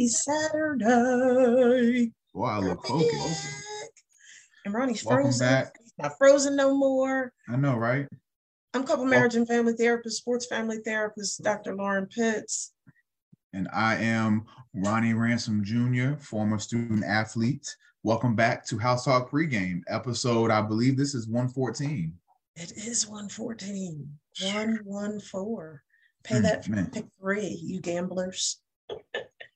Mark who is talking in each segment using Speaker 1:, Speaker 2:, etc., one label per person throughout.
Speaker 1: Happy Saturday.
Speaker 2: Boy, I look focused.
Speaker 1: And Ronnie's
Speaker 2: Welcome
Speaker 1: frozen.
Speaker 2: back.
Speaker 1: He's not frozen no more.
Speaker 2: I know, right?
Speaker 1: I'm couple marriage and family therapist, sports family therapist, Dr. Lauren Pitts.
Speaker 2: And I am Ronnie Ransome Jr., former student athlete. Welcome back to House Talk Pregame episode. I believe this is 114.
Speaker 1: It is 114. 114. Pay
Speaker 2: Mm,
Speaker 1: that pick three, you gamblers.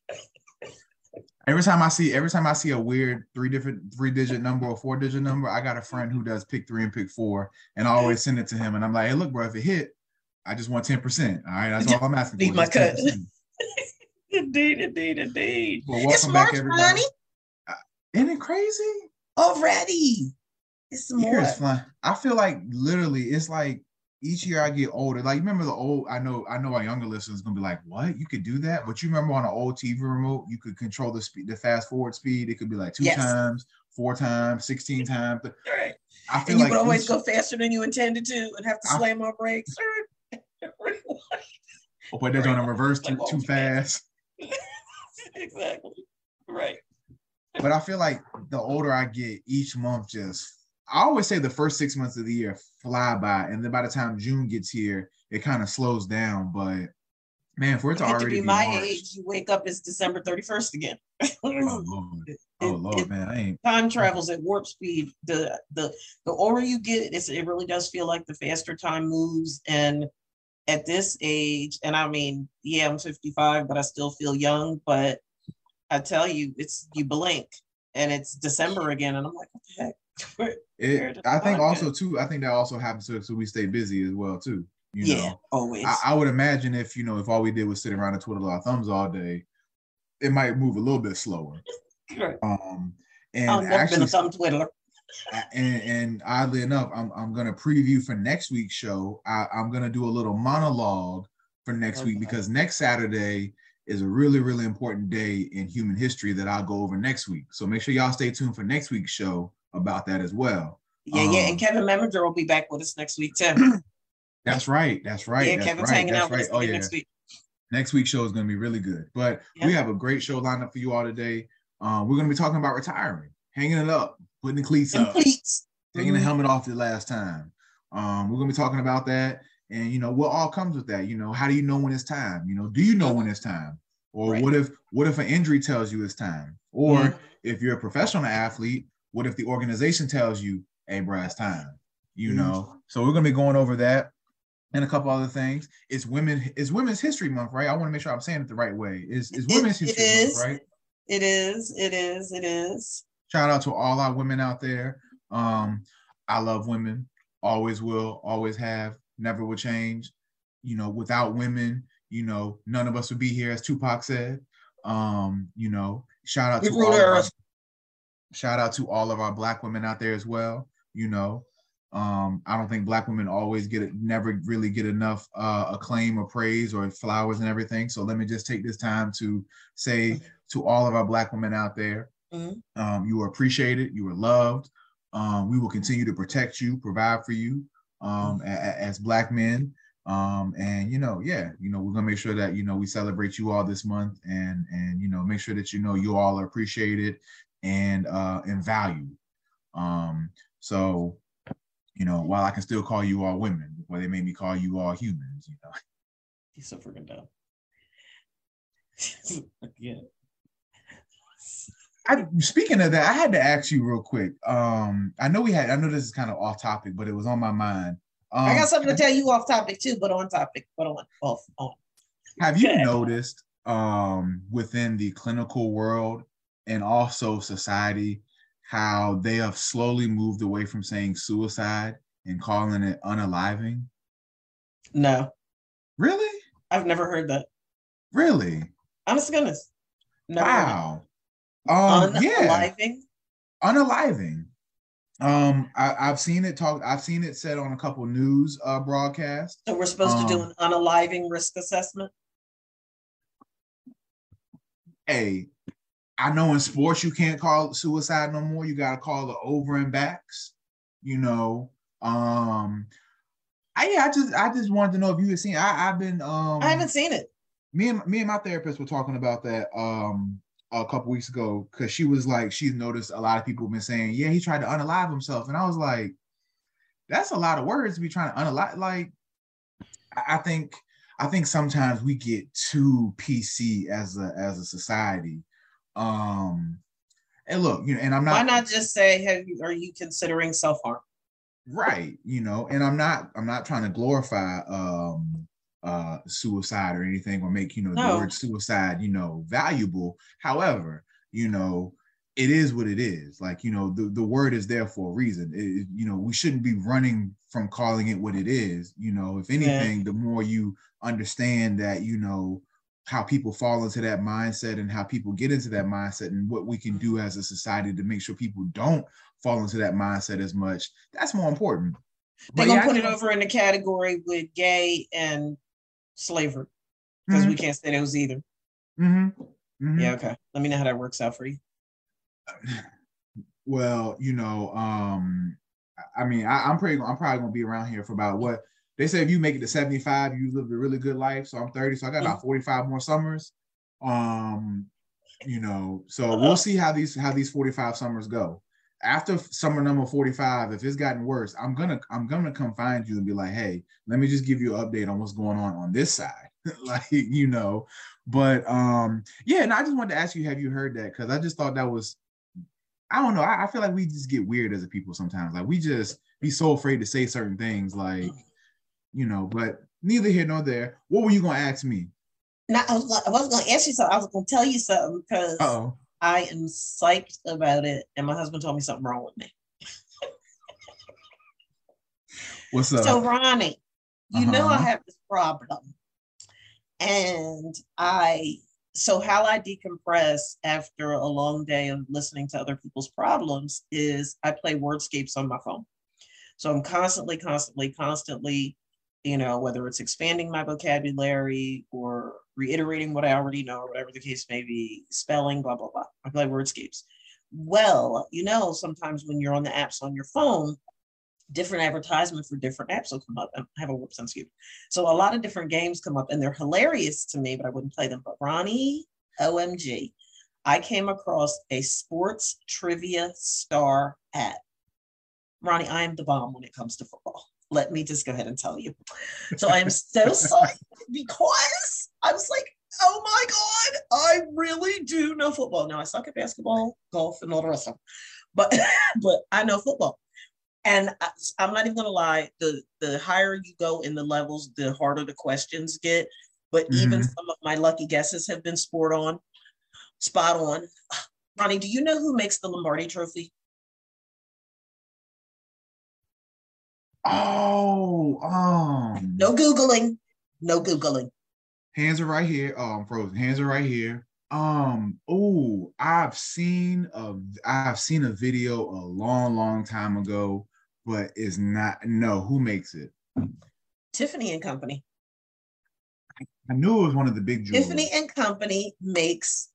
Speaker 2: Every time I see every time I see a weird three different three digit number or four digit number, I got a friend who does pick three and pick four, and I always send it to him. And I'm like, hey, look, bro, if it hit, I just want 10%. All right, that's all I'm asking for.
Speaker 1: my cut. Indeed, indeed, indeed.
Speaker 2: Well,
Speaker 1: it's
Speaker 2: welcome
Speaker 1: March,
Speaker 2: back, everybody.
Speaker 1: Ronnie.
Speaker 2: Uh, isn't it crazy?
Speaker 1: Already. It's more.
Speaker 2: is flying. I feel like literally it's like each year I get older. Like remember the old, I know, I know our younger listeners gonna be like, what? You could do that? But you remember on an old TV remote, you could control the speed, the fast forward speed. It could be like two
Speaker 1: Yes.
Speaker 2: times, four times, 16 times.
Speaker 1: Right.
Speaker 2: I feel
Speaker 1: And you
Speaker 2: like
Speaker 1: would always
Speaker 2: each-
Speaker 1: go faster than you intended to and have to
Speaker 2: I-
Speaker 1: slam on brakes.
Speaker 2: or put that on a reverse too, too fast.
Speaker 1: exactly. Right.
Speaker 2: But I feel like the older I get, each month just I always say the first six months of the year fly by, and then by the time June gets here, it kind of slows down. But man, for it to
Speaker 1: get to
Speaker 2: already
Speaker 1: be
Speaker 2: be
Speaker 1: my
Speaker 2: March,
Speaker 1: age, you wake up, it's December 31st again.
Speaker 2: oh lord, oh lord,
Speaker 1: it-
Speaker 2: man, I ain't.
Speaker 1: time travels at warp speed. The the the older you get, it's, it really does feel like the faster time moves. And at this age, and I mean, yeah, I'm 55, but I still feel young. But I tell you, it's you blink and it's December again, and I'm like, what the heck?
Speaker 2: It, I think also too. I think that also happens so, so we stay busy as well too. You
Speaker 1: yeah,
Speaker 2: know,
Speaker 1: always.
Speaker 2: I, I would imagine if you know if all we did was sit around and twiddle our thumbs all day, it might move a little bit slower.
Speaker 1: Right.
Speaker 2: Um, and
Speaker 1: I've never been
Speaker 2: actually,
Speaker 1: a thumb twiddler.
Speaker 2: and, and oddly enough, I'm I'm gonna preview for next week's show. I, I'm gonna do a little monologue for next week because next Saturday is a really really important day in human history that I'll go over next week. So make sure y'all stay tuned for next week's show about that as well.
Speaker 1: Yeah, yeah.
Speaker 2: Um,
Speaker 1: And Kevin Meminger will be back with us next week too.
Speaker 2: That's right. That's right.
Speaker 1: yeah,
Speaker 2: that's
Speaker 1: Kevin's
Speaker 2: right.
Speaker 1: hanging out with us
Speaker 2: Oh yeah.
Speaker 1: next week.
Speaker 2: Next week's show is going to be really good. But we have a great show lined up for you all today. Uh, we're going to be talking about retiring, hanging it up, putting the cleats
Speaker 1: And
Speaker 2: up,
Speaker 1: pleats.
Speaker 2: taking the
Speaker 1: Mhm.
Speaker 2: helmet off the last time. Um, we're going to be talking about that, and you know what all comes with that. You know, how do you know when it's time? You know, do you know when it's time? Or
Speaker 1: Right.
Speaker 2: what if what if an injury tells you it's time? Or
Speaker 1: Mhm.
Speaker 2: if you're a professional athlete, what if the organization tells you, "Hey, bro, it's time"? You
Speaker 1: Mhm.
Speaker 2: know. So we're going to be going over that and a couple other things. It's women. It's Women's History Month, right? I want to make sure I'm saying it the right way. Is it's Women's
Speaker 1: it
Speaker 2: History
Speaker 1: is.
Speaker 2: Month, right?
Speaker 1: It is. It is. It is.
Speaker 2: Shout out to all our women out there. Um, I love women. Always will. Always have. Never will change. You know, without women, you know, none of us would be here, as Tupac said. Um, you know, shout out
Speaker 1: We
Speaker 2: to all our,
Speaker 1: earth.
Speaker 2: Shout out to all of our black women out there as well. You know, um, I don't think black women always get it, never really get enough uh, acclaim or praise or flowers and everything. So let me just take this time to say to all of our black women out there,
Speaker 1: Mhm.
Speaker 2: um, you are appreciated, you are loved. Um, we will continue to protect you, provide for you um, a- a- as black men. Um, and you know, yeah, you know, we're gonna make sure that you know we celebrate you all this month, and and you know, make sure that you know you all are appreciated and uh, and valued. Um, so, you know, while I can still call you all women, before they made me call you all humans, you know.
Speaker 1: He's so freaking dumb. yeah.
Speaker 2: I speaking of that, I had to ask you real quick. Um, I know we had, I know this is kind of off topic, but it was on my mind. Um,
Speaker 1: I got something to tell you off topic too, but on topic, but on off on.
Speaker 2: Have you noticed um, within the clinical world and also society how they have slowly moved away from saying suicide and calling it unaliving?
Speaker 1: No,
Speaker 2: Really?
Speaker 1: I've never heard that.
Speaker 2: Really?
Speaker 1: Honest to goodness. Never
Speaker 2: Wow. Um,
Speaker 1: that.
Speaker 2: yeah,
Speaker 1: Unaliving?
Speaker 2: unaliving. Um, I, I've seen it talk. I've seen it said on a couple news uh, broadcasts.
Speaker 1: So we're supposed to do
Speaker 2: Um,
Speaker 1: an unaliving risk assessment.
Speaker 2: hey, I know in sports you can't call it suicide no more. You gotta call it over and backs. You know, um, I yeah, I just I just wanted to know if you had seen. I I've been um
Speaker 1: I haven't seen it.
Speaker 2: me and me and my therapist were talking about that um a couple weeks ago because she was like she's noticed a lot of people been saying yeah he tried to unalive himself and I was like that's a lot of words to be trying to unalive like I think I think sometimes we get too PC as a as a society. Um and look, you know, and I'm not
Speaker 1: why not just say, have you are you considering self-harm?
Speaker 2: Right, you know, and I'm not I'm not trying to glorify um uh suicide or anything or make you know no. the word suicide, you know, valuable. However, you know, it is what it is. Like, you know, the, the word is there for a reason. It, you know, we shouldn't be running from calling it what it is. You know, if anything, yeah. the more you understand that, you know, how people fall into that mindset and how people get into that mindset and what we can do as a society to make sure people don't fall into that mindset as much, that's more important.
Speaker 1: They're gonna yeah, put it over in the category with gay and slavery because mm-hmm. we can't say those either. Mm-hmm. Mm-hmm. Yeah, okay. Let me know how that works out for you.
Speaker 2: Well, you know, um, I mean, I, am pretty. I'm probably gonna be around here for about what they say. If you make it to 75, you lived a really good life. So I'm 30, so I got about 45 more summers. Um, you know, so we'll see how these how these 45 summers go. After summer number 45, if it's gotten worse, I'm gonna I'm gonna come find you and be like, hey, let me just give you an update on what's going on on this side, like you know. But um, yeah, and I just wanted to ask you, have you heard that? Because I just thought that was I don't know. I, I, feel like we just get weird as a people sometimes. Like we just be so afraid to say certain things, like you know. But neither here nor there. What were you gonna ask me?
Speaker 1: Now I was, I was gonna ask you something. I was gonna tell you something because oh, I am psyched about it, and my husband told me something wrong with me.
Speaker 2: What's up?
Speaker 1: So Ronnie, you uh-huh. know I have this problem, and I so how I decompress after a long day of listening to other people's problems is I play wordscapes on my phone. So I'm constantly, constantly, constantly, you know, whether it's expanding my vocabulary or reiterating what I already know, or whatever the case may be, spelling, blah, blah, blah. I play wordscapes. Well, you know, sometimes when you're on the apps on your phone, different advertisements for different apps will come up. Oh, I have a whoops, excuse. So a lot of different games come up and they're hilarious to me, but I wouldn't play them. But Ronnie, OMG, I came across a sports trivia star app. Ronnie, I am the bomb when it comes to football. Let me just go ahead and tell you. So I am so sorry because I was like, oh my God, I really do know football. Now I suck at basketball, golf, and all the rest of them. But but I know football. And I, I'm not even gonna lie, the the higher you go in the levels, the harder the questions get. But mm-hmm. even some of my lucky guesses have been sport on, spot on. Ronnie, do you know who makes the Lombardi trophy?
Speaker 2: Oh, um,
Speaker 1: no Googling. No Googling.
Speaker 2: Hands are right here. Oh, I'm frozen. Hands are right here. Um, oh, I've seen a I've seen a video a long, long time ago but is not no who makes it
Speaker 1: tiffany and company
Speaker 2: i knew it was one of the big
Speaker 1: jewelers. tiffany and company makes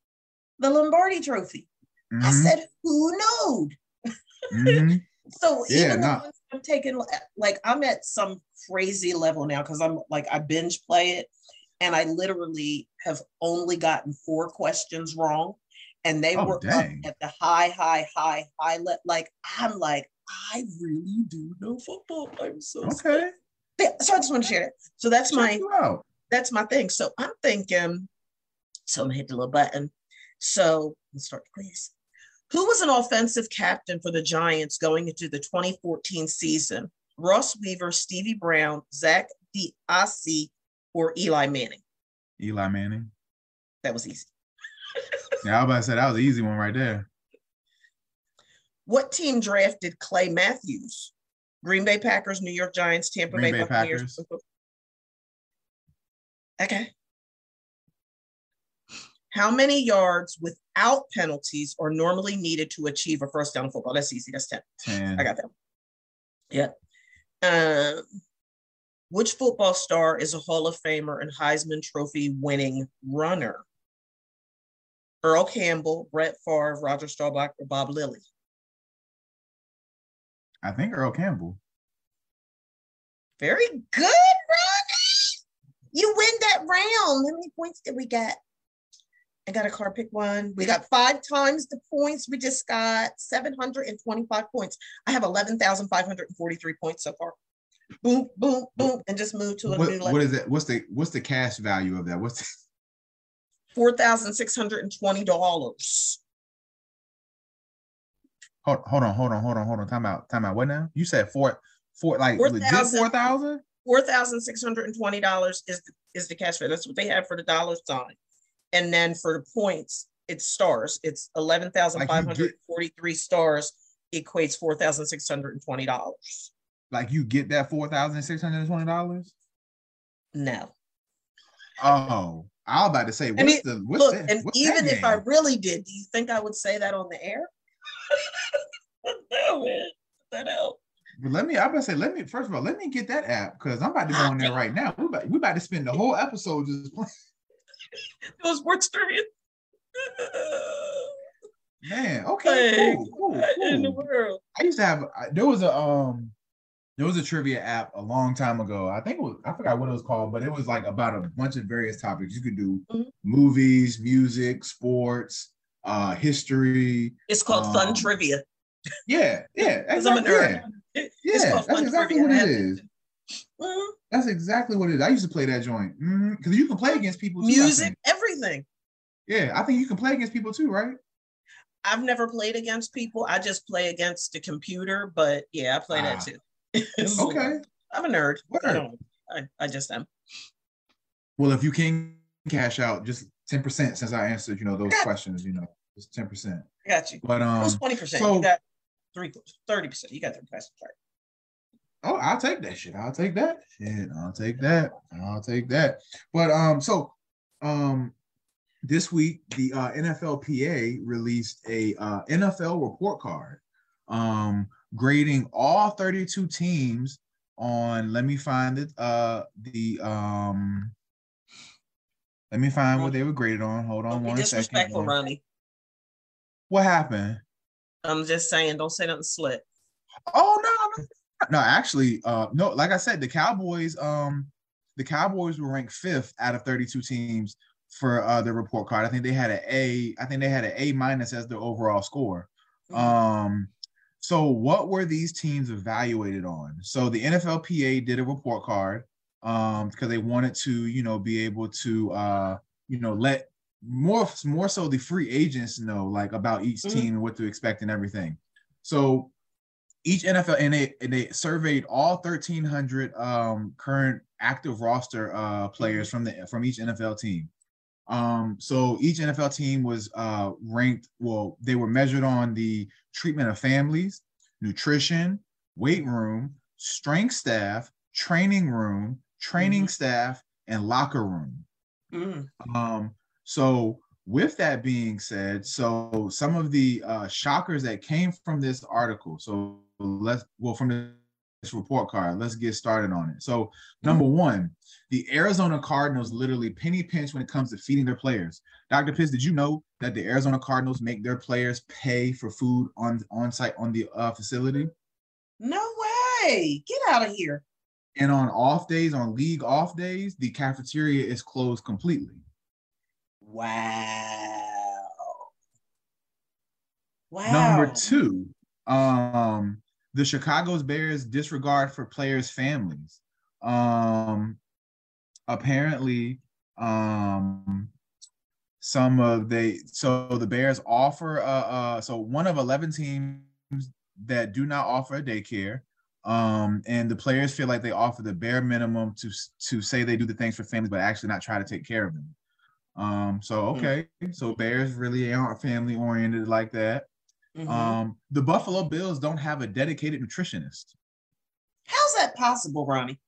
Speaker 1: the lombardi trophy mm-hmm. i said who knowed mm-hmm. so yeah, even nah. I'm taking like i'm at some crazy level now because i'm like i binge play it and i literally have only gotten four questions wrong and they oh, were up at the high high high high le- like i'm like I really do know football. I'm so okay. Yeah, so I just want to share it. So that's Check my that's my thing. So I'm thinking. So I'm gonna hit the little button. So let's start the quiz. Who was an offensive captain for the Giants going into the 2014 season? Ross Weaver, Stevie Brown, Zak DeOssie, or Eli Manning?
Speaker 2: Eli Manning.
Speaker 1: That was easy.
Speaker 2: yeah, I was about to say that was an easy one right there.
Speaker 1: What team drafted Clay Matthews? Green Bay Packers, New York Giants, Tampa Green Bay, Bay Buccaneers. Packers. Okay. How many yards without penalties are normally needed to achieve a first down football? That's easy. That's 10. 10. I got that. Yeah. Um, which football star is a Hall of Famer and Heisman Trophy winning runner? Earl Campbell, Brett Favre, Roger Staubach, or Bob Lilly?
Speaker 2: I think Earl Campbell.
Speaker 1: Very good, Ronnie. You win that round. How many points did we get? I got a car pick one. We got five times the points. We just got 725 points. I have 11,543 points so far. Boom, boom, boom, and just move to a
Speaker 2: what,
Speaker 1: new
Speaker 2: what is it? What's the what's the cash value of that? What's the,
Speaker 1: four thousand six hundred and twenty dollars.
Speaker 2: hold, hold on, hold on, hold on, hold on. Time out, time out. What now? You said four four like
Speaker 1: 4,
Speaker 2: legit four thousand?
Speaker 1: Four thousand six hundred and twenty dollars is is the cash value. That's what they have for the dollar sign, and then for the points, it's stars. It's eleven thousand five hundred forty-three stars equates four thousand six hundred and twenty dollars.
Speaker 2: Like you get that four thousand six hundred and twenty dollars?
Speaker 1: No.
Speaker 2: Oh, I was about to say, what's
Speaker 1: and it,
Speaker 2: the what's
Speaker 1: look?
Speaker 2: that,
Speaker 1: and
Speaker 2: what's
Speaker 1: even if I really did, do you think I would say that on the air? no, man. That out.
Speaker 2: But let me, I'm gonna say, let me first of all, let me get that app because I'm about to go in there right now. We about, we about to spend the whole episode just playing.
Speaker 1: Those sports trivia.
Speaker 2: Man, okay,
Speaker 1: Like,
Speaker 2: cool, cool,
Speaker 1: what in the world?
Speaker 2: I used to have there was a um there was a trivia app a long time ago. I think it was I forgot what it was called, but it was like about a bunch of various topics. You could do
Speaker 1: Mhm.
Speaker 2: movies, music, sports, uh, history.
Speaker 1: It's called Fun
Speaker 2: Um,
Speaker 1: Trivia.
Speaker 2: Yeah, yeah,
Speaker 1: 'Cause I'm a
Speaker 2: exactly,
Speaker 1: nerd.
Speaker 2: yeah. Yeah,
Speaker 1: it's
Speaker 2: that's exactly what
Speaker 1: I
Speaker 2: it
Speaker 1: have
Speaker 2: is.
Speaker 1: Mhm.
Speaker 2: That's exactly what it is. I used to play that joint because you can play against people. Too,
Speaker 1: Music, everything.
Speaker 2: Yeah, I think you can play against people too, right?
Speaker 1: I've never played against people. I just play against the computer, but yeah, I play
Speaker 2: Ah.
Speaker 1: that too. So,
Speaker 2: Okay.
Speaker 1: I'm a nerd. I don't. I, I just am.
Speaker 2: Well, if you can cash out just ten percent, since I answered, you know, those questions, you know, just ten percent.
Speaker 1: I got you.
Speaker 2: But um,
Speaker 1: was 20%.
Speaker 2: so-
Speaker 1: you got three, 30%. You got three questions right.
Speaker 2: Oh, I'll take that shit. I'll take that. Shit, I'll take that. I'll take that. But um, so um this week the uh NFLPA released a uh NFL report card um grading all 32 teams on let me find it uh the um let me find what they were graded on. Hold on
Speaker 1: Don't
Speaker 2: one second.
Speaker 1: disrespectful, Ronnie.
Speaker 2: What happened?
Speaker 1: I'm just saying, don't say nothing slick.
Speaker 2: Oh no, no, actually, uh, no. Like I said, the Cowboys, um, the Cowboys were ranked fifth out of 32 teams for uh the report card. I think they had an A. I think they had an A minus as their overall score. Um, so what were these teams evaluated on? So the NFLPA did a report card, um, because they wanted to, you know, be able to, uh, you know, let more more so the free agents know like about each
Speaker 1: Mhm.
Speaker 2: team and what to expect and everything. So each NFL and they and they surveyed all 1300 um current active roster uh players from the from each NFL team. Um so each NFL team was uh ranked well they were measured on the treatment of families, nutrition, weight room, strength staff, training room, training staff and locker room.
Speaker 1: Mm.
Speaker 2: Um, so with that being said, so some of the uh, shockers that came from this article. So let's well from this report card, let's get started on it. So number one, the Arizona Cardinals literally penny pinch when it comes to feeding their players. Dr. Pitts, did you know that the Arizona Cardinals make their players pay for food on on site on the uh, facility?
Speaker 1: No way. Get out of here.
Speaker 2: And on off days, on league off days, the cafeteria is closed completely.
Speaker 1: Wow. Wow.
Speaker 2: Number two, um, the Chicago's Bears disregard for players' families. Um, apparently, um, some of they so the Bears offer uh, uh so one of eleven teams that do not offer a daycare. Um, and the players feel like they offer the bare minimum to to say they do the things for families, but actually not try to take care of them. Um, so
Speaker 1: Hmm.
Speaker 2: okay, so Bears really aren't family oriented like that.
Speaker 1: Mhm.
Speaker 2: Um, the Buffalo Bills don't have a dedicated nutritionist.
Speaker 1: How's that possible, Ronnie?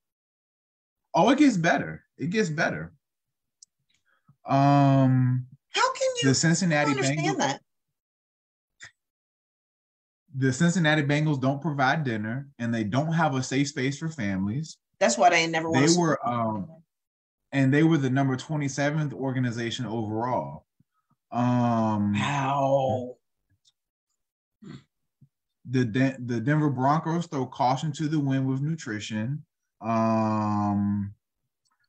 Speaker 2: Oh, it gets better. It gets better. Um,
Speaker 1: How can you
Speaker 2: the Cincinnati
Speaker 1: understand
Speaker 2: Bengals,
Speaker 1: that?
Speaker 2: the Cincinnati Bengals don't provide dinner, and they don't have a safe space for families.
Speaker 1: That's why they never want
Speaker 2: They were, um, and they were the number twenty seventh organization overall. Um,
Speaker 1: Wow.
Speaker 2: The Den- the Denver Broncos throw caution to the wind with nutrition. Um,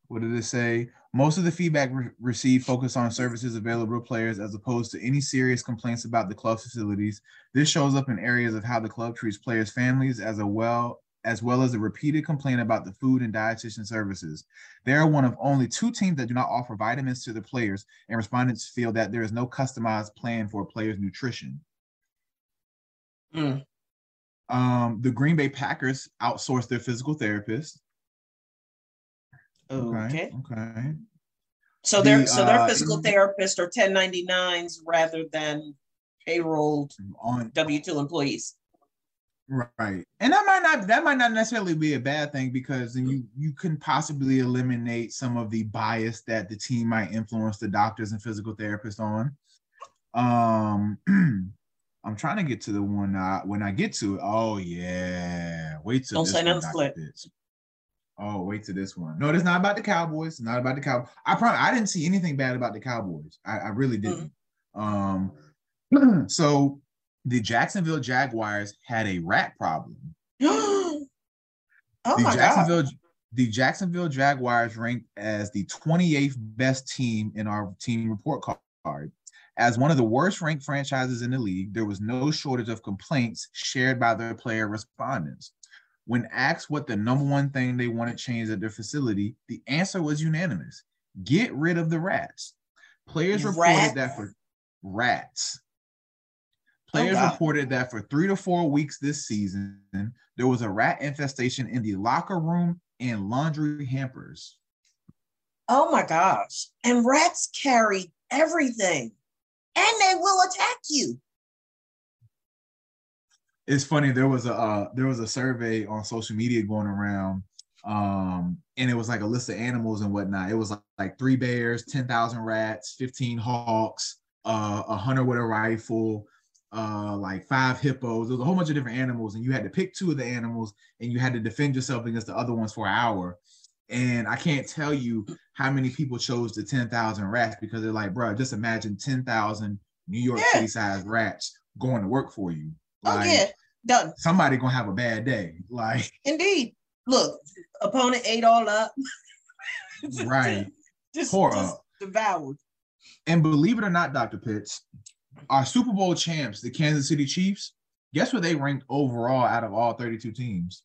Speaker 2: what did it say? Most of the feedback re- received focused on services available to players as opposed to any serious complaints about the club facilities. This shows up in areas of how the club treats players' families as a well as well as a repeated complaint about the food and dietitian services. They are one of only two teams that do not offer vitamins to the players, and respondents feel that there is no customized plan for a player's nutrition.
Speaker 1: Mm.
Speaker 2: Um, the Green Bay Packers outsourced their physical therapist.
Speaker 1: Okay.
Speaker 2: Okay.
Speaker 1: So they're
Speaker 2: The,
Speaker 1: so they're
Speaker 2: uh,
Speaker 1: physical therapists or 1099s rather than payrolled
Speaker 2: On
Speaker 1: W2 employees.
Speaker 2: right, and that might not that might not necessarily be a bad thing because then you you can possibly eliminate some of the bias that the team might influence the doctors and physical therapists on. Um, I'm trying to get to the one uh, when I get to it. Oh yeah, wait till
Speaker 1: Don't
Speaker 2: this
Speaker 1: say
Speaker 2: one, Dr. Oh, wait to this one. No, it's not about the Cowboys. It's not about the Cowboys. I probably I didn't see anything bad about the Cowboys. I, I really didn't. Um, so the Jacksonville Jaguars had a rat problem.
Speaker 1: oh
Speaker 2: the
Speaker 1: my god.
Speaker 2: Jacksonville the Jacksonville Jaguars ranked as the 28th best team in our team report card. As one of the worst ranked franchises in the league, there was no shortage of complaints shared by their player respondents. When asked what the number one thing they wanted changed at their facility, the answer was unanimous get rid of the rats. Players reported
Speaker 1: Rats?
Speaker 2: that for rats. Oh, Players
Speaker 1: God.
Speaker 2: reported that for three to four weeks this season, there was a rat infestation in the locker room and laundry hampers.
Speaker 1: Oh my gosh. And rats carry everything. And they will attack you.
Speaker 2: It's funny. There was a uh, there was a survey on social media going around, um, and it was like a list of animals and whatnot. It was like, like three bears, ten thousand rats, fifteen hawks, uh, a hunter with a rifle, uh, like five hippos. There was a whole bunch of different animals, and you had to pick two of the animals, and you had to defend yourself against the other ones for an hour. And I can't tell you how many people chose the ten thousand rats because they're like, bro, just imagine ten thousand New York
Speaker 1: Yeah.
Speaker 2: City sized rats going to work for you.
Speaker 1: Oh yeah. Done.
Speaker 2: somebody gonna have a bad day. Like,
Speaker 1: Indeed. Look, opponent ate all up.
Speaker 2: right.
Speaker 1: just, just
Speaker 2: up.
Speaker 1: devoured.
Speaker 2: And believe it or not, Dr. Pitts, our Super Bowl champs, the Kansas City Chiefs, guess what they ranked overall out of all 32 teams?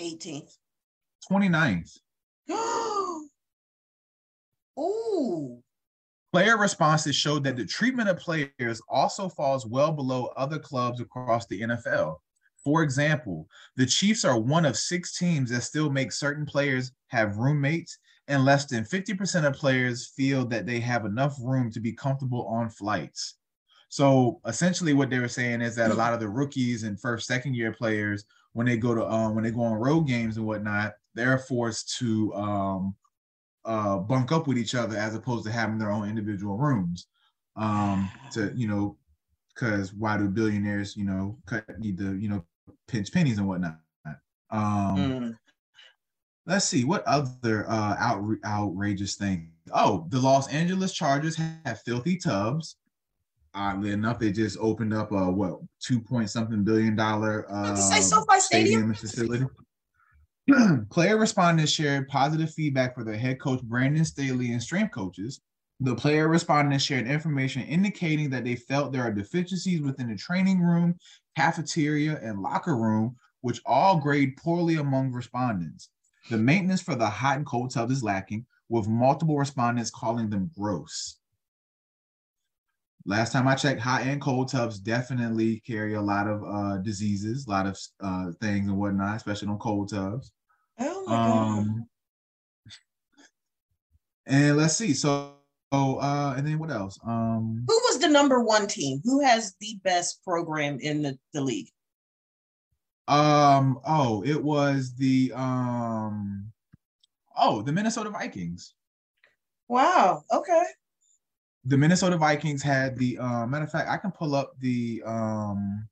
Speaker 1: 18th.
Speaker 2: 29th.
Speaker 1: Ooh.
Speaker 2: Player responses showed that the treatment of players also falls well below other clubs across the NFL. For example, the Chiefs are one of six teams that still make certain players have roommates, and less than 50% of players feel that they have enough room to be comfortable on flights. So essentially, what they were saying is that a lot of the rookies and first, second year players, when they go to um, when they go on road games and whatnot, they're forced to um, uh, bunk up with each other as opposed to having their own individual rooms. Um, to you know, because why do billionaires you know cut need to you know pinch pennies and whatnot? Um,
Speaker 1: Mm.
Speaker 2: Let's see what other uh, out, outrageous thing. Oh, the Los Angeles Chargers have filthy tubs. Oddly enough, they just opened up a what two point something billion dollar uh,
Speaker 1: say SoFi Stadium.
Speaker 2: and facility. Player respondents shared positive feedback for their head coach Brandon Staley and strength coaches. The player respondents shared information indicating that they felt there are deficiencies within the training room, cafeteria, and locker room, which all grade poorly among respondents. The maintenance for the hot and cold tub is lacking, with multiple respondents calling them gross. Last time I checked, hot and cold tubs definitely carry a lot of uh, diseases, a lot of uh, things and whatnot, especially on cold tubs.
Speaker 1: Oh my god.
Speaker 2: Um, and let's see. So, uh, and then what else? Um,
Speaker 1: Who was the number one team? Who has the best program in the, the league?
Speaker 2: um, oh, it was the um, oh, the Minnesota Vikings.
Speaker 1: Wow. Okay.
Speaker 2: The Minnesota Vikings had the uh, matter of fact, I can pull up the um.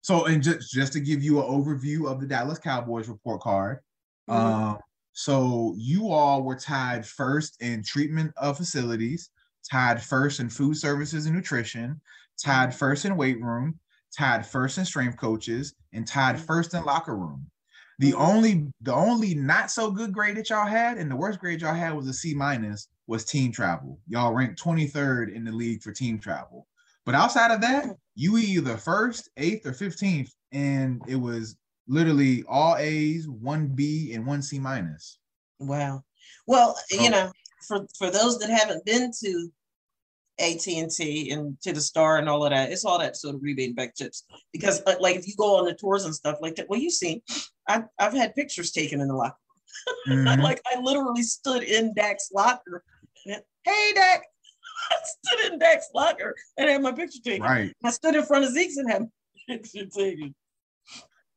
Speaker 2: So, and just just to give you an overview of the Dallas Cowboys report card,
Speaker 1: Mhm.
Speaker 2: Um, so you all were tied first in treatment of facilities, tied first in food services and nutrition, tied first in weight room, tied first in strength coaches, and tied first in locker room. The mm-hmm. only the only not so good grade that y'all had, and the worst grade y'all had was a C minus, was team travel. Y'all ranked 23rd in the league for team travel. But outside of that, you were either first, eighth, or 15th, and it was literally all A's, one B, and one C minus.
Speaker 1: Wow. Well, oh. you know, for for those that haven't been to AT&T and to the star and all of that. It's all that sort of rebate back chips. Because uh, like if you go on the tours and stuff like that, well, you see, I've, I've had pictures taken in the locker Mm-hmm. like I literally stood in Dak's locker. And, hey Dak, I stood in Dak's locker and had my picture taken.
Speaker 2: Right.
Speaker 1: I stood in front of Zeke's and had my picture taken.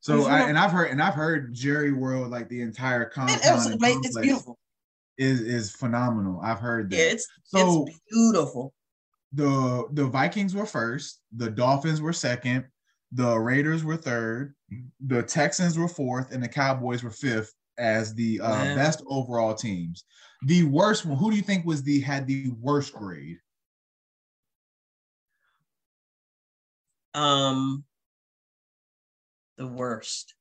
Speaker 2: So I, and I've heard and I've heard Jerry World like the entire compound. It,
Speaker 1: it it's beautiful.
Speaker 2: Is is phenomenal. I've heard that.
Speaker 1: Yeah, it's so it's beautiful
Speaker 2: the the Vikings were first, the Dolphins were second, the Raiders were third, the Texans were fourth, and the Cowboys were fifth as the uh, best overall teams. The worst one, who do you think was the had the worst grade?
Speaker 1: Um, the worst.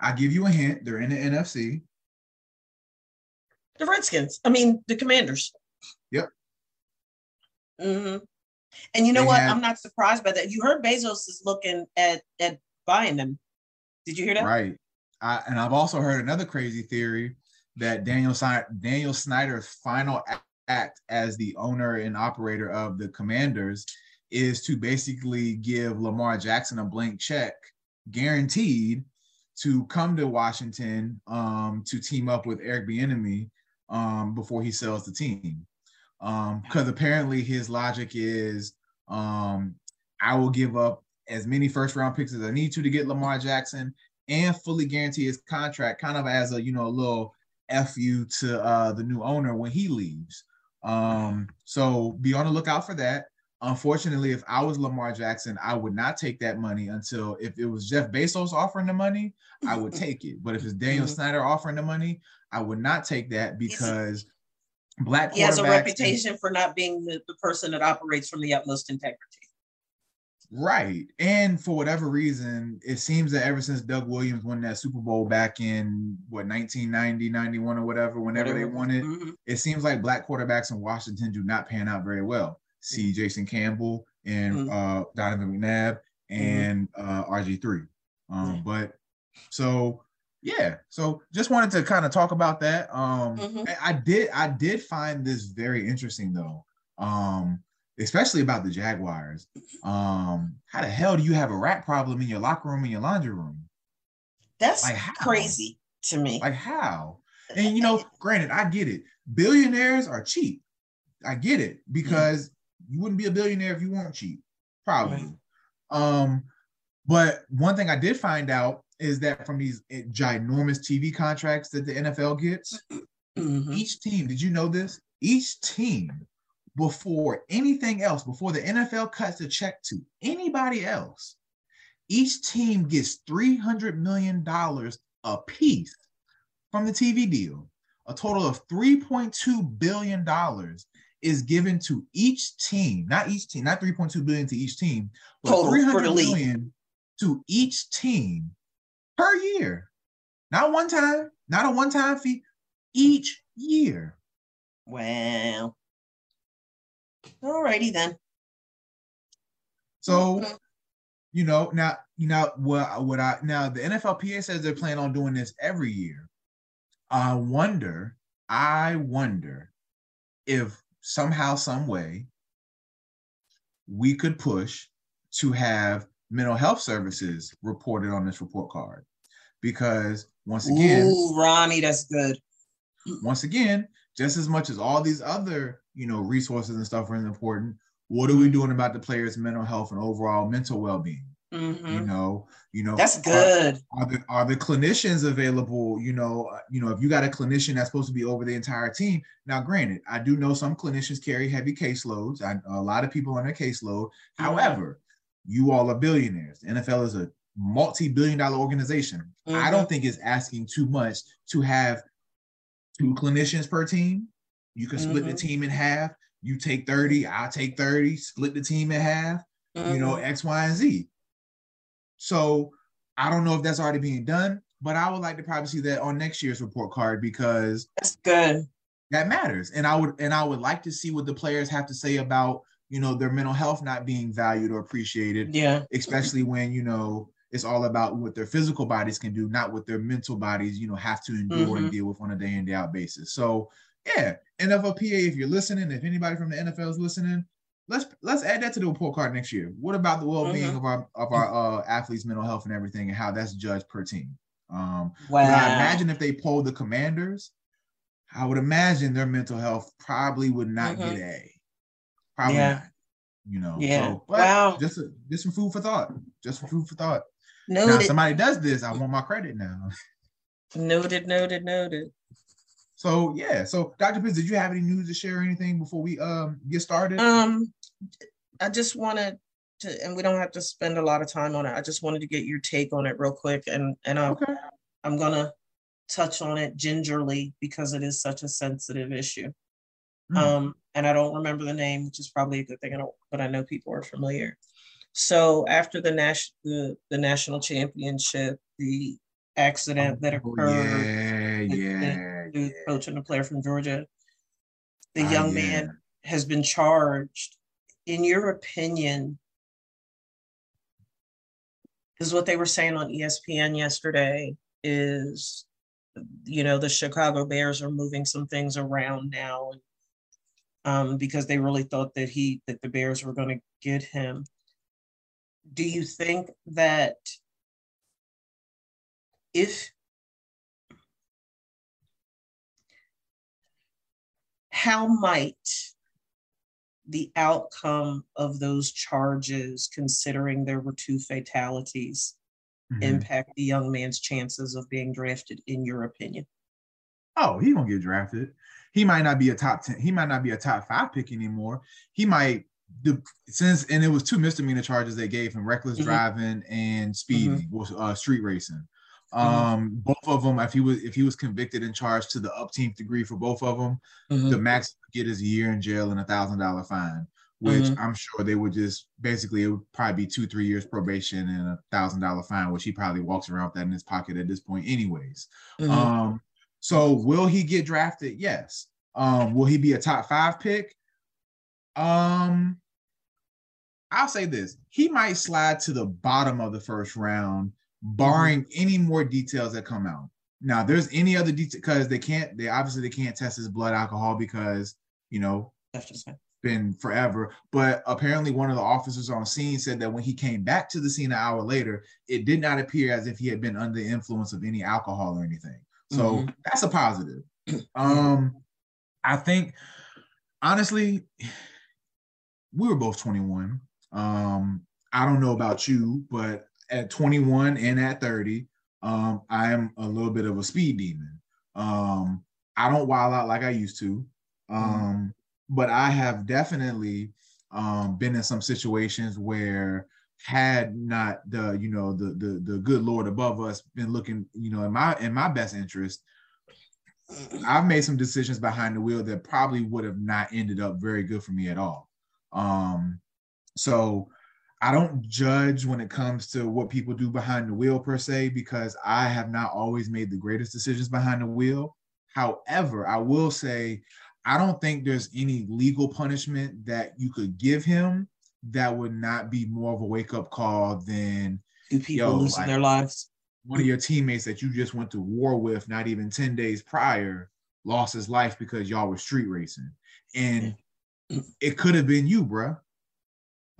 Speaker 2: I give you a hint. They're in the NFC.
Speaker 1: The Redskins. I mean, the Commanders.
Speaker 2: Yep.
Speaker 1: Mm-hmm. And you know they what? Had, I'm not surprised by that. You heard Bezos is looking at at buying them. Did you hear that?
Speaker 2: Right. I, and I've also heard another crazy theory that Daniel Daniel Snyder's final act as the owner and operator of the Commanders is to basically give Lamar Jackson a blank check, guaranteed, to come to Washington um, to team up with Eric Bieniemy um, before he sells the team. Um because apparently his logic is um i will give up as many first round picks as i need to to get lamar jackson and fully guarantee his contract kind of as a you know a little fu to uh the new owner when he leaves. Um so be on the lookout for that. Unfortunately if i was lamar jackson i would not take that money until if it was jeff bezos offering the money i would take it. But if it's daniel mm-hmm. snyder offering the money i would not take that because black
Speaker 1: he has a reputation and, for not being the, the person that operates from the utmost integrity
Speaker 2: right and for whatever reason it seems that ever since doug williams won that super bowl back in what 1990 91 or whatever whenever whatever. they won it mm-hmm. it seems like black quarterbacks in washington do not pan out very well see mm-hmm. jason campbell and mm-hmm. uh, donovan mcnabb and uh, rg3 um, but so yeah so just wanted to kind of talk about that um mm-hmm. i did i did find this very interesting though um especially about the jaguars um how the hell do you have a rat problem in your locker room and your laundry room?
Speaker 1: That's like crazy to me.
Speaker 2: Like how? And you know granted i get it. Billionaires are cheap. I get it because mm-hmm. you wouldn't be a billionaire if you weren't cheap probably. Um but one thing i did find out is that from these ginormous TV contracts that the NFL gets, mm-hmm. each team, did you know this? Each team, before anything else, before the NFL cuts a check to anybody else, each team gets $300 million a piece from the TV deal. A total of $3.2 billion is given to each team, not each team, not 3.2 billion to each team, but total 300 million to each team per year. Not one time, not a one time fee, each year.
Speaker 1: Well, alrighty then.
Speaker 2: So, you know, now, you know, what, what I, now the NFLPA says they're planning on doing this every year. I wonder, I wonder if somehow, some way, we could push to have mental health services reported on this report card because once again,
Speaker 1: Ooh, Ronnie, that's good.
Speaker 2: Once again, just as much as all these other you know resources and stuff are important, what are we doing about the players' mental health and overall mental well-being? Mm-hmm. You know, you know
Speaker 1: that's good.
Speaker 2: Are, are, the are the clinicians available? You know, uh, you know if you got a clinician that's supposed to be over the entire team. Now, granted, I do know some clinicians carry heavy caseloads. I, a lot of people on their caseload. Mm-hmm. However, you all are billionaires. The NFL is a multi-billion dollar organization. Mm-hmm. I don't think it's asking too much to have two clinicians per team. You can split mm-hmm. the team in half. You take 30, I'll take 30, split the team in half, mm-hmm. you know, mm-hmm. X, Y, and Z. So I don't know if that's already being done, but I would like to probably see that on next year's report card because
Speaker 1: that's good.
Speaker 2: That matters, and I would and I would like to see what the players have to say about you know their mental health not being valued or appreciated.
Speaker 1: Yeah,
Speaker 2: especially when you know it's all about what their physical bodies can do, not what their mental bodies you know have to endure mm-hmm. and deal with on a day in day out basis. So yeah, NFLPA, if you're listening, if anybody from the NFL is listening, let's let's add that to the report card next year. What about the well-being mm-hmm. of our of our uh, athletes' mental health and everything, and how that's judged per team? Um, wow. I imagine if they polled the Commanders, I would imagine their mental health probably would not mm-hmm. get A. Probably yeah. not. You know.
Speaker 1: Yeah. So, wow.
Speaker 2: Just a, just some food for thought. Just some food for thought. Noted. Now, somebody does this, I want my credit now.
Speaker 1: Noted. Noted. Noted.
Speaker 2: So yeah, so Dr. Pitts, did you have any news to share or anything before we um get started?
Speaker 1: Um, I just wanted to, and we don't have to spend a lot of time on it. I just wanted to get your take on it real quick, and and I'm okay. I'm gonna touch on it gingerly because it is such a sensitive issue. Mm. Um, and I don't remember the name, which is probably a good thing. I don't, but I know people are familiar. So after the national the, the national championship, the accident that oh,
Speaker 2: occurred. Yeah, yeah,
Speaker 1: coach and the player from Georgia. The ah, young uh, yeah. man has been charged. In your opinion, is what they were saying on ESPN yesterday is you know the Chicago Bears are moving some things around now um, because they really thought that he that the Bears were going to get him. Do you think that if how might the outcome of those charges, considering there were two fatalities, mm-hmm. impact the young man's chances of being drafted, in your opinion?
Speaker 2: Oh, he gonna get drafted. He might not be a top ten. He might not be a top five pick anymore. He might the since and it was two misdemeanor charges they gave him: reckless mm-hmm. driving and speeding, mm-hmm. uh, street racing. Mm-hmm. Um, both of them, if he was if he was convicted and charged to the upteenth degree for both of them, mm-hmm. the max get is a year in jail and a thousand dollar fine. Which mm-hmm. I'm sure they would just basically it would probably be two three years probation and a thousand dollar fine, which he probably walks around with that in his pocket at this point, anyways. Mm-hmm. Um, so will he get drafted? Yes. Um, will he be a top five pick? Um, I'll say this: he might slide to the bottom of the first round barring mm-hmm. any more details that come out. Now, there's any other detail because they can't. They obviously they can't test his blood alcohol because you know
Speaker 1: that's just
Speaker 2: been forever. But apparently, one of the officers on scene said that when he came back to the scene an hour later, it did not appear as if he had been under the influence of any alcohol or anything. So mm-hmm. that's a positive. Um, I think honestly, we were both 21. Um, I don't know about you, but at 21 and at 30, um, I am a little bit of a speed demon. Um, I don't wild out like I used to, um, mm-hmm. but I have definitely um, been in some situations where had not the you know the the the good Lord above us been looking you know in my in my best interest, I've made some decisions behind the wheel that probably would have not ended up very good for me at all. Um, so I don't judge when it comes to what people do behind the wheel per se, because I have not always made the greatest decisions behind the wheel. However, I will say, I don't think there's any legal punishment that you could give him that would not be more of a wake up call than
Speaker 1: do people yo, losing like, their lives.
Speaker 2: One of your teammates that you just went to war with, not even 10 days prior, lost his life because y'all were street racing. And it could have been you, bruh.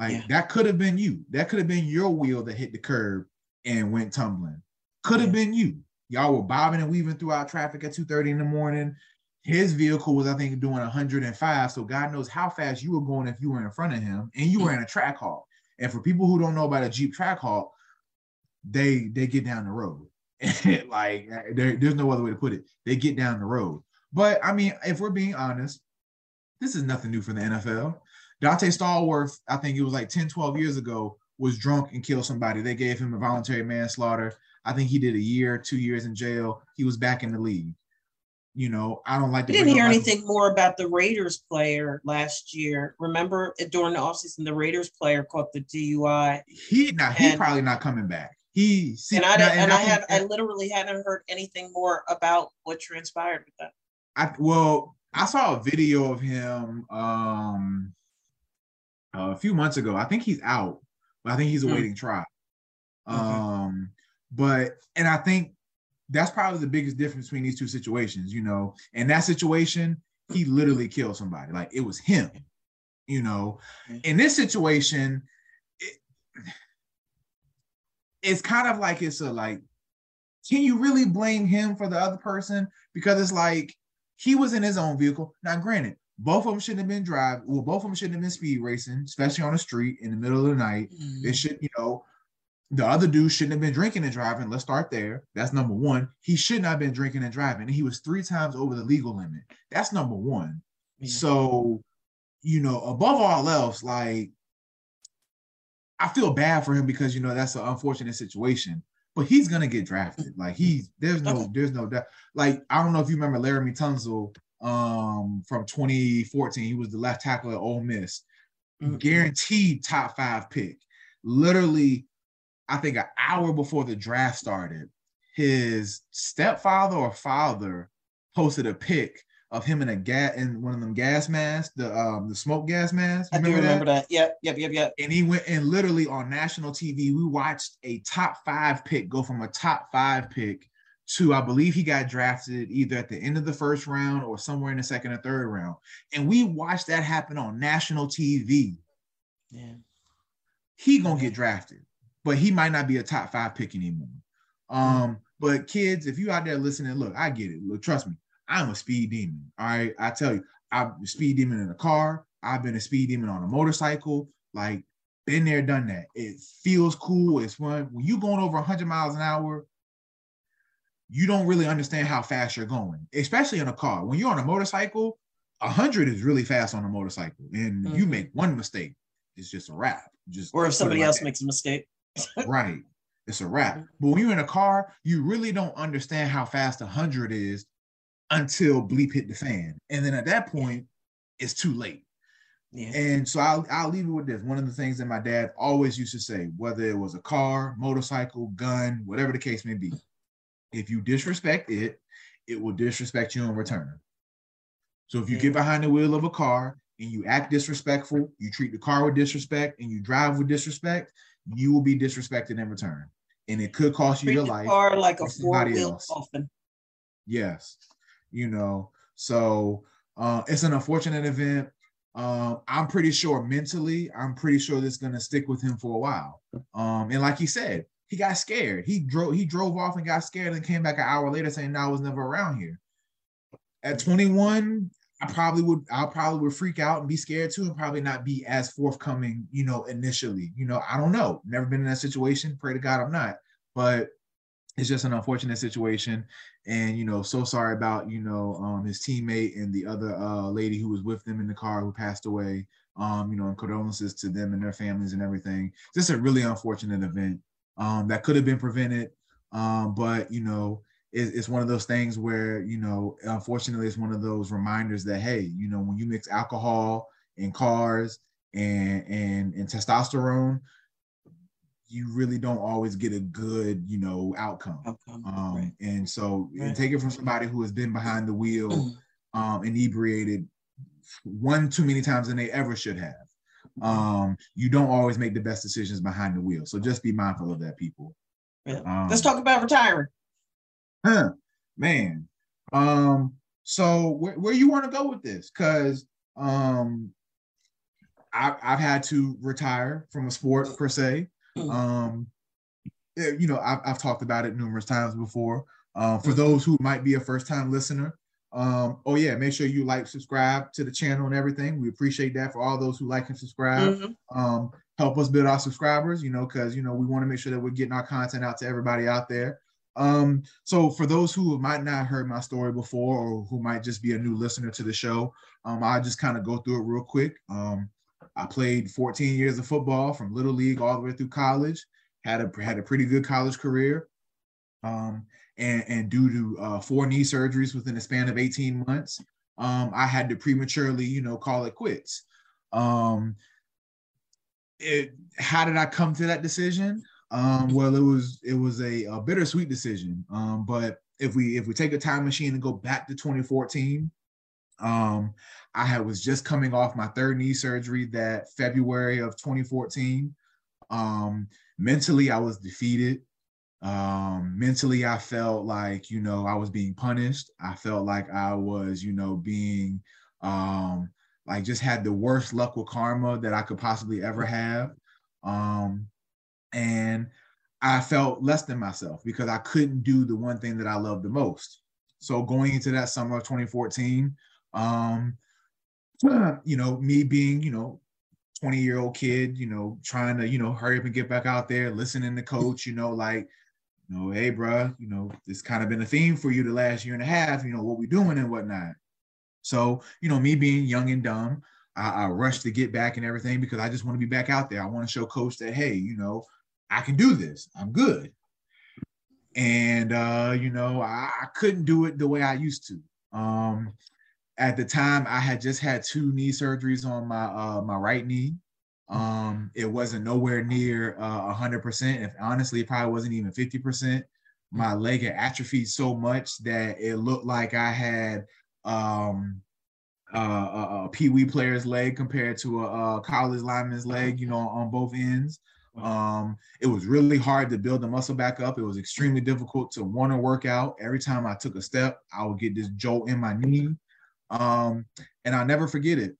Speaker 2: Like yeah. that could have been you. That could have been your wheel that hit the curb and went tumbling. Could have yeah. been you. Y'all were bobbing and weaving throughout traffic at 2:30 in the morning. His vehicle was, I think, doing 105. So God knows how fast you were going if you were in front of him and you were in a Trackhawk. And for people who don't know about a Jeep Trackhawk, they they get down the road. like there, there's no other way to put it. They get down the road. But I mean, if we're being honest, this is nothing new for the NFL. Donté Stallworth, I think it was like 10, 12 years ago, was drunk and killed somebody. They gave him a voluntary manslaughter. I think he did a year, two years in jail. He was back in the league. You know, I don't like.
Speaker 1: We didn't hear anything more about the Raiders player last year. Remember during the offseason, the Raiders player caught the DUI.
Speaker 2: He now he's probably not coming back. he
Speaker 1: and I and, and I have I literally haven't heard anything more about what transpired with that.
Speaker 2: I well, I saw a video of him um a few months ago. I think he's out, but I think he's hmm. awaiting mm. trial. Um, but and I think that's probably the biggest difference between these two situations, you know. In that situation, he literally killed somebody. Like it was him, you know. Mm-hmm. In this situation, it, it's kind of like it's a like, can you really blame him for the other person? Because it's like he was in his own vehicle. Now, granted, both of them shouldn't have been driving. Well, both of them shouldn't have been speed racing, especially on the street in the middle of the night. Mm-hmm. They should, you know, the other dude shouldn't have been drinking and driving. Let's start there. That's number one. He should not have been drinking and driving. And he was three times over the legal limit. That's number one. Yeah. So, you know, above all else, like I feel bad for him because you know that's an unfortunate situation. But he's gonna get drafted. Like he's there's no there's no doubt. Like I don't know if you remember Laremy Tunsil um, from 2014. He was the left tackle at Ole Miss. Mm-hmm. Guaranteed top five pick. Literally I think an hour before the draft started, his stepfather or father posted a pic of him in a gas in one of them gas masks, the um the smoke gas mask.
Speaker 1: I do remember that? that. Yep, yep, yep, yep.
Speaker 2: And he went and literally on national TV, we watched a top five pick go from a top five pick to I believe he got drafted either at the end of the first round or somewhere in the second or third round. And we watched that happen on national TV. Yeah. He gonna get drafted but he might not be a top five pick anymore. Um, but kids, if you out there listening, look, I get it. Look, trust me, I'm a speed demon. All right, I tell you, I'm a speed demon in a car. I've been a speed demon on a motorcycle. Like, been there, done that. It feels cool. It's fun. When you going over 100 miles an hour, you don't really understand how fast you're going, especially in a car. When you're on a motorcycle, 100 is really fast on a motorcycle, and mm-hmm. you make one mistake, it's just a wrap. Just
Speaker 1: or if somebody like else that. makes a mistake
Speaker 2: right. It's a wrap. Mm-hmm. But when you're in a car, you really don't understand how fast a hundred is until bleep hit the fan. And then at that point, it's too late. Yeah. And so I'll, I'll leave it with this. One of the things that my dad always used to say, whether it was a car, motorcycle, gun, whatever the case may be, if you disrespect it, it will disrespect you in return. So if you get behind the wheel of a car and you act disrespectful, you treat the car with disrespect, and you drive with disrespect, you will be disrespected in return, and it could cost you Treat your life.
Speaker 1: Or like a four wheel coffin.
Speaker 2: Yes, you know. So uh, it's an unfortunate event. Um, I'm pretty sure mentally, I'm pretty sure this is gonna stick with him for a while. Um, and like he said, he got scared. He drove he drove off and got scared and came back an hour later saying, "No, I was never around here." At 21, I probably would I probably would freak out and be scared too and probably not be as forthcoming, you know, initially. You know, I don't know. Never been in that situation. Pray to God I'm not. But it's just an unfortunate situation. And you know, so sorry about, you know, um his teammate and the other uh lady who was with them in the car who passed away. Um, you know, and condolences to them and their families and everything. Just a really unfortunate event um that could have been prevented. Um, but you know, it's one of those things where you know unfortunately it's one of those reminders that hey you know when you mix alcohol and cars and and and testosterone you really don't always get a good you know outcome, outcome um, right. and so right. and take it from somebody who has been behind the wheel um, inebriated one too many times than they ever should have um, you don't always make the best decisions behind the wheel so just be mindful of that people
Speaker 1: yeah. um, let's talk about retiring
Speaker 2: huh, man. Um, so where, where you want to go with this? Because um, I, I've had to retire from a sport per se. Mm. Um, you know, I've, I've talked about it numerous times before. Uh, for those who might be a first time listener, um, oh yeah, make sure you like, subscribe to the channel and everything. We appreciate that for all those who like and subscribe. Mm-hmm. Um, help us build our subscribers, you know, because you know we want to make sure that we're getting our content out to everybody out there. Um, so for those who might not heard my story before or who might just be a new listener to the show, um, I'll just kind of go through it real quick. Um, I played 14 years of football from little league all the way through college. Had a had a pretty good college career. Um, and, and due to uh, four knee surgeries within a span of 18 months, um, I had to prematurely, you know, call it quits. Um, it, how did I come to that decision? Um, well, it was it was a, a bittersweet decision. Um, but if we if we take a time machine and go back to 2014, um, I had was just coming off my third knee surgery that February of 2014. Um, mentally, I was defeated. Um, mentally, I felt like you know I was being punished. I felt like I was you know being um, like just had the worst luck with karma that I could possibly ever have. Um, and I felt less than myself because I couldn't do the one thing that I love the most. So going into that summer of 2014, um, you know, me being, you know, 20 year old kid, you know, trying to, you know, hurry up and get back out there, listening to coach, you know, like, you know, hey, bro, you know, it's kind of been a theme for you the last year and a half, you know, what we doing and whatnot. So, you know, me being young and dumb, I, I rushed to get back and everything because I just want to be back out there. I want to show coach that, hey, you know, I can do this. I'm good. And uh, you know, I, I couldn't do it the way I used to. Um, at the time, I had just had two knee surgeries on my uh, my right knee. Um, it wasn't nowhere near uh, 100%. If honestly, it probably wasn't even 50%. My leg had atrophied so much that it looked like I had um, uh, a, pee wee player's leg compared to a, a college lineman's leg, you know, on both ends. Um, it was really hard to build the muscle back up. It was extremely difficult to want to work out. Every time I took a step, I would get this jolt in my knee. Um, and I'll never forget it.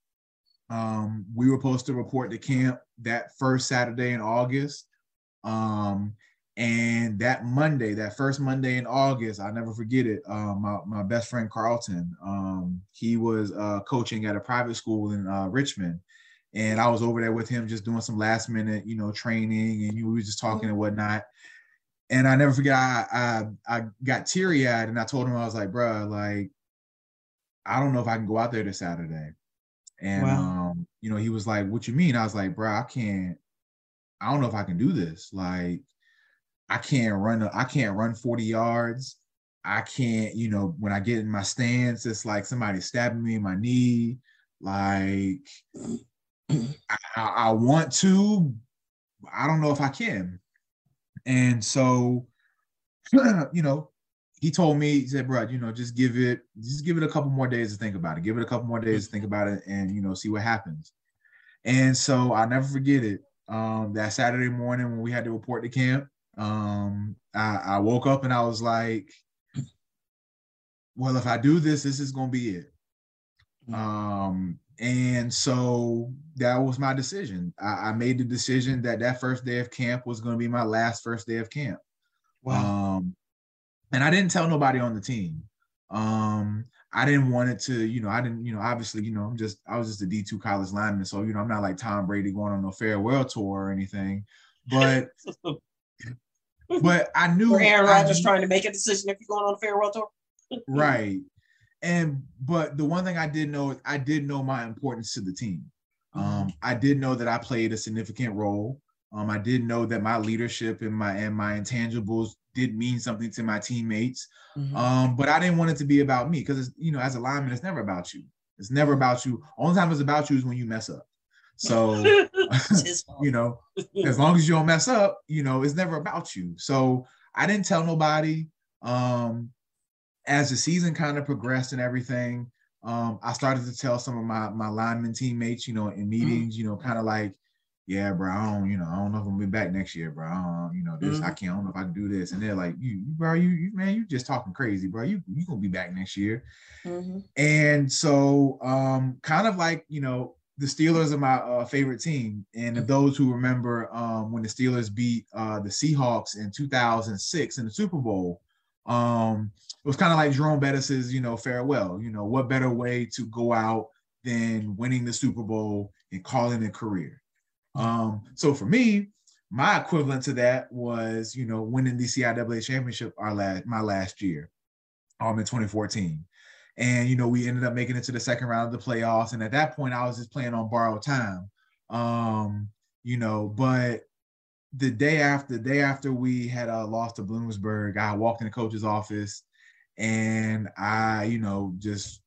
Speaker 2: Um, we were supposed to report to camp that first Saturday in August. Um, and that Monday, that first Monday in August, I'll never forget it. Uh, my, my best friend Carlton, um, he was uh, coaching at a private school in uh, Richmond and I was over there with him just doing some last minute, you know, training, and we were just talking and whatnot. And I never forget, I I, I got teary eyed, and I told him I was like, bro, like, I don't know if I can go out there this Saturday. And wow. um, you know, he was like, "What you mean?" I was like, "Bro, I can't. I don't know if I can do this. Like, I can't run. I can't run forty yards. I can't. You know, when I get in my stance, it's like somebody stabbing me in my knee. Like, I, I want to, I don't know if I can. And so, you know, he told me, he said, bro, you know, just give it, just give it a couple more days to think about it. Give it a couple more days to think about it and, you know, see what happens. And so I'll never forget it. Um, that Saturday morning when we had to report to camp, um, I, I woke up and I was like, well, if I do this, this is going to be it. Mm. Um, and so that was my decision. I, I, made the decision that that first day of camp was going to be my last first day of camp. Wow. Um, and I didn't tell nobody on the team. Um, I didn't want it to, you know, I didn't, you know, obviously, you know, I'm just, I was just a D2 college lineman. So, you know, I'm not like Tom Brady going on a farewell tour or anything. But, but I knew.
Speaker 1: Or Aaron Rodgers trying to make a decision if you're going on a farewell tour.
Speaker 2: right and but the one thing I did know is I did know my importance to the team. Um, mm-hmm. I did know that I played a significant role. Um, I did know that my leadership and my and my intangibles did mean something to my teammates. Mm-hmm. Um, but I didn't want it to be about me because you know, as a lineman, it's never about you. It's never about you. Only time it's about you is when you mess up. So you know, as long as you don't mess up, you know, it's never about you. So I didn't tell nobody. Um, as the season kind of progressed and everything, um, I started to tell some of my my lineman teammates, you know, in mm-hmm. meetings, mm-hmm. you know, kind of like, yeah, bro, I don't, you know, I don't know if I'm gonna be back next year, bro. I don't, you know, this mm-hmm. I can't, I don't know if I can do this. And they're like, you, bro, you, you man, you just talking crazy, bro. You you gonna be back next year. Mm-hmm. And so, um, kind of like, you know, the Steelers are my uh, favorite team, and if those who remember um, when the Steelers beat uh, the Seahawks in 2006 in the Super Bowl, um, it was kind of like Jerome Bettis's, you know, farewell. You know, what better way to go out than winning the Super Bowl and calling it a career? Um, so for me, my equivalent to that was, you know, winning the CIAA championship our last my last year, um, in 2014. And you know, we ended up making it to the second round of the playoffs. And at that point, I was just playing on borrowed time. Um, you know, but the day after, the day after we had uh, lost to Bloomsburg, I walked in the coach's office and I, you know, just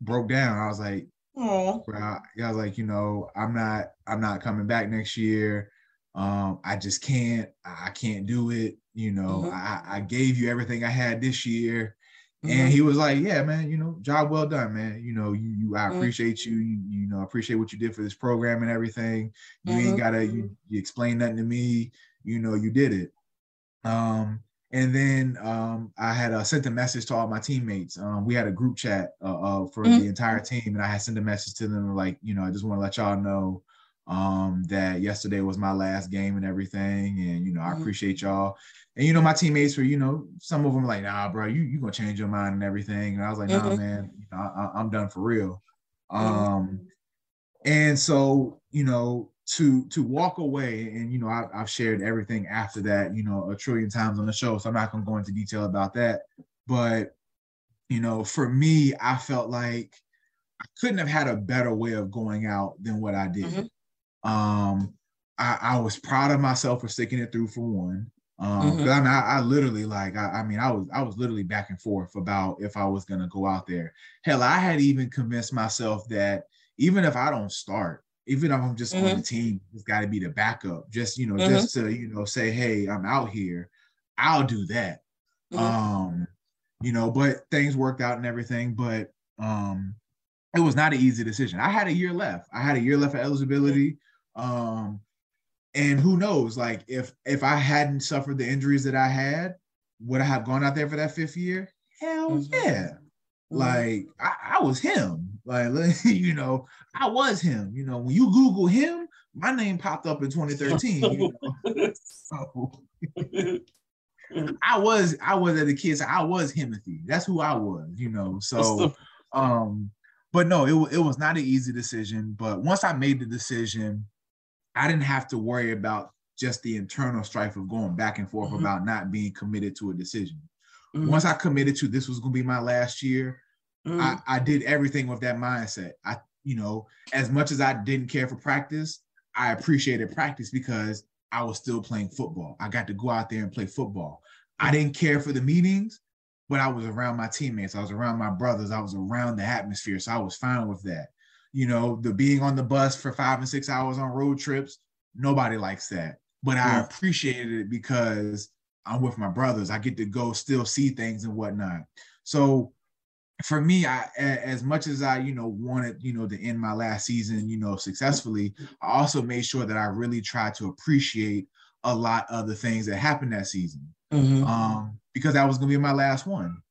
Speaker 2: broke down. I was like, oh, I was like, you know, I'm not, I'm not coming back next year. Um, I just can't, I can't do it. You know, mm-hmm. I, I gave you everything I had this year. Mm-hmm. And he was like, "Yeah, man, you know, job well done, man. You know, you, you I mm-hmm. appreciate you. you. You know, appreciate what you did for this program and everything. You ain't mm-hmm. gotta you, you explain nothing to me. You know, you did it. Um, and then um, I had uh, sent a message to all my teammates. Um, we had a group chat uh, uh, for mm-hmm. the entire team, and I had sent a message to them like, you know, I just want to let y'all know um, that yesterday was my last game and everything, and you know, I mm-hmm. appreciate y'all. And you know, my teammates were, you know, some of them were like, nah, bro, you you gonna change your mind and everything. And I was like, nah, mm-hmm. man, you know, I, am done for real. Mm-hmm. Um, and so, you know, to to walk away and you know I, have shared everything after that you know a trillion times on the show so i'm not going to go into detail about that but you know for me i felt like i couldn't have had a better way of going out than what i did mm-hmm. um I, I, was proud of myself for sticking it through for one um mm-hmm. I, mean, I, I, literally like I, I mean i was i was literally back and forth about if i was going to go out there hell i had even convinced myself that even if i don't start even if I'm just mm-hmm. on the team, it's got to be the backup. Just you know, mm-hmm. just to you know say, hey, I'm out here. I'll do that. Mm-hmm. Um, you know, but things worked out and everything. But um, it was not an easy decision. I had a year left. I had a year left of eligibility. Um, and who knows, like if if I hadn't suffered the injuries that I had, would I have gone out there for that fifth year? Hell mm-hmm. yeah. Mm-hmm. Like I, I was him. Like, you know, I was him. You know, when you Google him, my name popped up in 2013. You know? so, I was, I was at the kids. I was Timothy. That's who I was. You know, so, um, but no, it it was not an easy decision. But once I made the decision, I didn't have to worry about just the internal strife of going back and forth mm-hmm. about not being committed to a decision. Mm-hmm. Once I committed to this was going to be my last year, Mm. I, I did everything with that mindset. I, you know, as much as I didn't care for practice, I appreciated practice because I was still playing football. I got to go out there and play football. I didn't care for the meetings, but I was around my teammates. I was around my brothers. I was around the atmosphere. So I was fine with that. You know, the being on the bus for five and six hours on road trips, nobody likes that. But I appreciated it because I'm with my brothers. I get to go still see things and whatnot. So for me, I as much as I, you know, wanted, you know, to end my last season, you know, successfully, I also made sure that I really tried to appreciate a lot of the things that happened that season. Mm-hmm. Um, because that was gonna be my last one.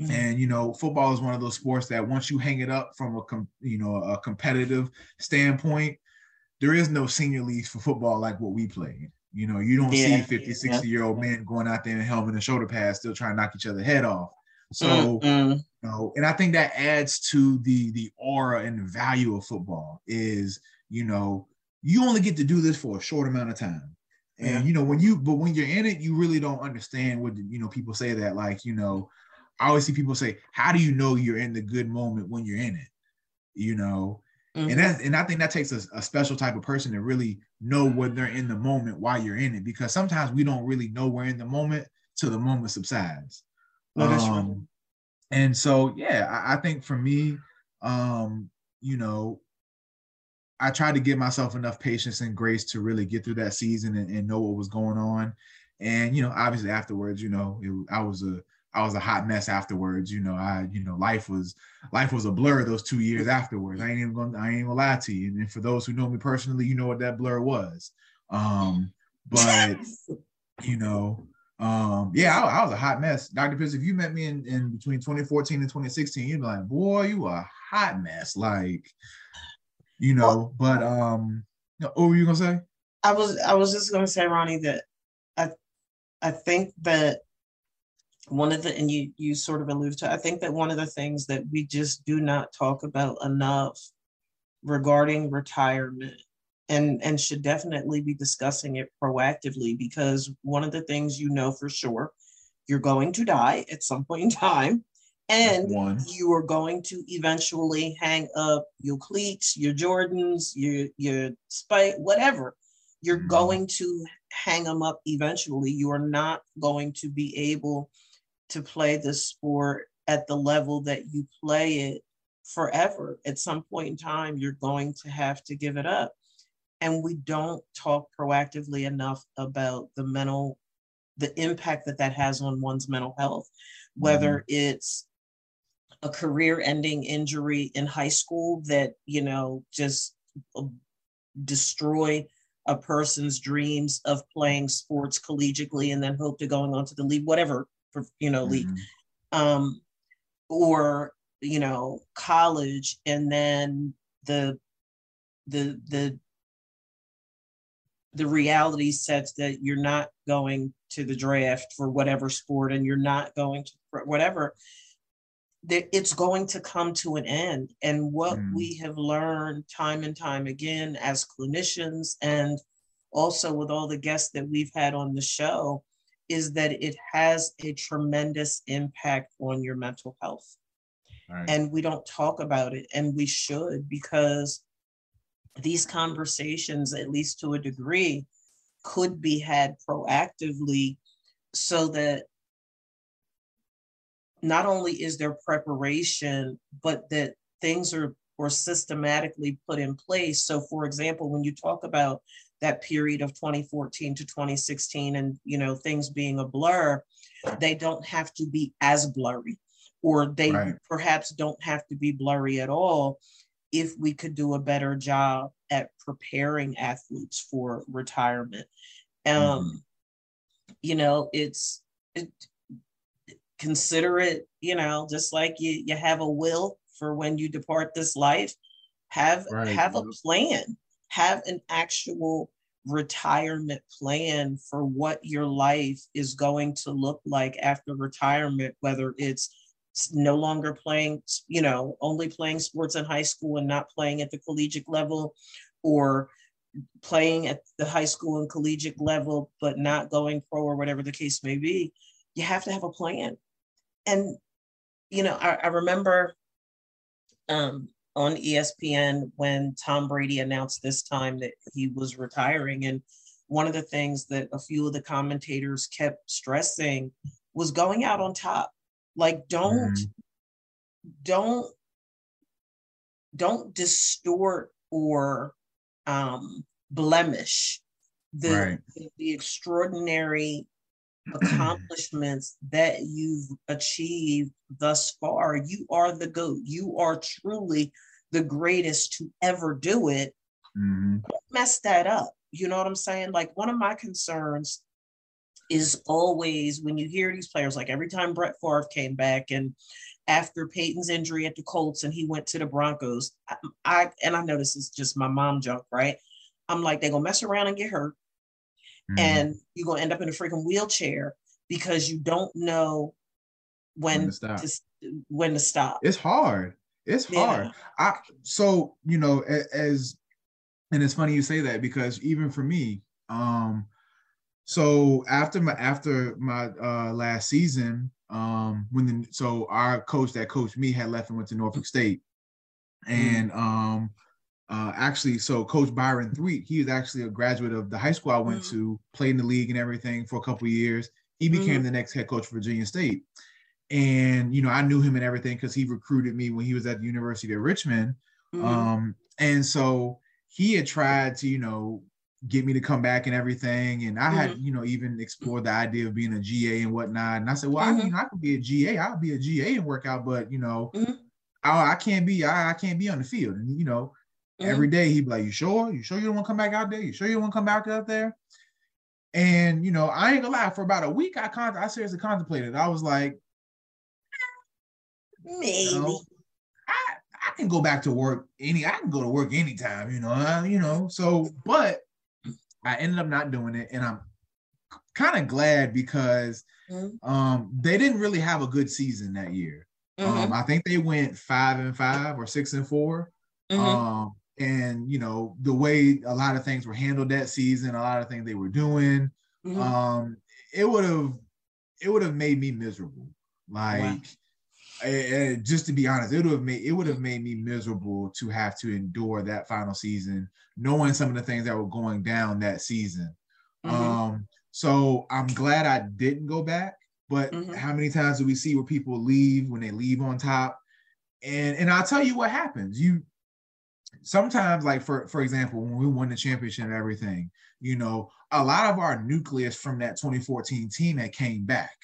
Speaker 2: Mm-hmm. And you know, football is one of those sports that once you hang it up from a com- you know a competitive standpoint, there is no senior leagues for football like what we played. You know, you don't yeah, see 50, 60 yeah. year old men going out there in helmet and shoulder pads still trying to knock each other head off. So, mm-hmm. you know, and I think that adds to the the aura and the value of football is, you know, you only get to do this for a short amount of time. And yeah. you know, when you but when you're in it, you really don't understand what you know, people say that like, you know, I always see people say, How do you know you're in the good moment when you're in it? You know, Mm-hmm. And that and I think that takes a, a, special type of person to really know when they're in the moment while you're in it because sometimes we don't really know we're in the moment till the moment subsides. No, that's um, right. And so, yeah, I, I think for me, um, you know, I tried to give myself enough patience and grace to really get through that season and, and know what was going on. And you know, obviously afterwards, you know, it, I was a I was a hot mess afterwards. You know, I you know life was life was a blur those two years afterwards. I ain't even gonna I ain't even gonna lie to you. And for those who know me personally, you know what that blur was. Um, but you know, um, yeah, I, I, was a hot mess. Dr. Pitts, if you met me in, in between 2014 and 2016, you'd be like, boy, you a hot mess. Like, you know, but um what were you gonna say?
Speaker 1: I was I was just gonna say, Ronnie, that I I think that one of the and you you sort of alluded to, I think that one of the things that we just do not talk about enough regarding retirement and and should definitely be discussing it proactively because one of the things you know for sure you're going to die at some point in time and you are going to eventually hang up your cleats your jordans your your spike whatever. You're mm-hmm. going to hang them up eventually. You are not going to be able to play the sport at the level that you play it forever. At some point in time you're going to have to give it up and we don't talk proactively enough about the mental the impact that that has on one's mental health whether mm-hmm. it's a career ending injury in high school that you know just uh, destroy a person's dreams of playing sports collegiately and then hope to going on to the league whatever you know league mm-hmm. um or you know college and then the the the the reality sets that you're not going to the draft for whatever sport and you're not going to whatever that it's going to come to an end and what mm. we have learned time and time again as clinicians and also with all the guests that we've had on the show is that it has a tremendous impact on your mental health right. and we don't talk about it and we should because these conversations, at least to a degree, could be had proactively so that not only is there preparation, but that things are or systematically put in place. So for example, when you talk about that period of 2014 to 2016 and you know things being a blur, they don't have to be as blurry or they right. perhaps don't have to be blurry at all if we could do a better job at preparing athletes for retirement. Um, mm-hmm. You know, it's it, consider it, you know, just like you, you have a will for when you depart this life, have right. have a plan, have an actual retirement plan for what your life is going to look like after retirement, whether it's no longer playing, you know, only playing sports in high school and not playing at the collegiate level, or playing at the high school and collegiate level, but not going pro or whatever the case may be, you have to have a plan. And, you know, I, I remember um, on ESPN when Tom Brady announced this time that he was retiring. And one of the things that a few of the commentators kept stressing was going out on top like don't mm. don't don't distort or um, blemish the, right. the, the extraordinary accomplishments that you've achieved thus far. You are the GOAT. You are truly the greatest to ever do it. Mm-hmm. Don't mess that up. You know what I'm saying? Like one of my concerns is always when you hear these players, like every time Brett Favre came back and after Peyton's injury at the Colts and he went to the Broncos, I, I and I know this is just my mom joke, right? I'm like, they're gonna mess around and get hurt. Mm-hmm. And you're gonna end up in a freaking wheelchair because you don't know when, when to, stop. To, when to stop.
Speaker 2: It's hard. It's hard. Yeah. I so you know, as and it's funny you say that because even for me, um, so after my after my uh, last season, um, when the so our coach that coached me had left and went to Norfolk State, and um, uh, actually, so Coach Byron Thweatt, he was actually a graduate of the high school I went mm-hmm. to, played in the league and everything for a couple years. He became mm-hmm. the next head coach for Virginia State, and you know I knew him and everything because he recruited me when he was at the University of Richmond, mm-hmm. um, and so he had tried to you know get me to come back and everything. And I mm-hmm. had, you know, even explored the idea of being a GA and whatnot. And I said, well, mm-hmm. I mean, I could be a GA. I'll be a GA and work out, but you know, mm-hmm. I, I, can't be, I, I, can't be on the field. And you know, mm-hmm. every day he'd be like, you sure? You sure you don't want to come back out there? You sure you don't want to come back out there? And you know, I ain't gonna lie, for about a week, I con- I seriously contemplated. I was like,
Speaker 1: maybe. You know,
Speaker 2: I, I can go back to work any I can go to work anytime, you know, uh, you know. So, but I ended up not doing it, and I'm kind of glad because mm-hmm. um, they didn't really have a good season that year. Mm-hmm. Um, I think they went five and five or six and 4 mm-hmm. um, and you know the way a lot of things were handled that season, a lot of things they were doing, mm-hmm. um, it would have it would have made me miserable. Like. And just to be honest, it would have made it would have made me miserable to have to endure that final season knowing some of the things that were going down that season. Mm-hmm. Um, so I'm glad I didn't go back. But mm-hmm. how many times do we see where people leave when they leave on top? And and I'll tell you what happens. You sometimes like for for example when we won the championship and everything you know a lot of our nucleus from that 2014 team that came back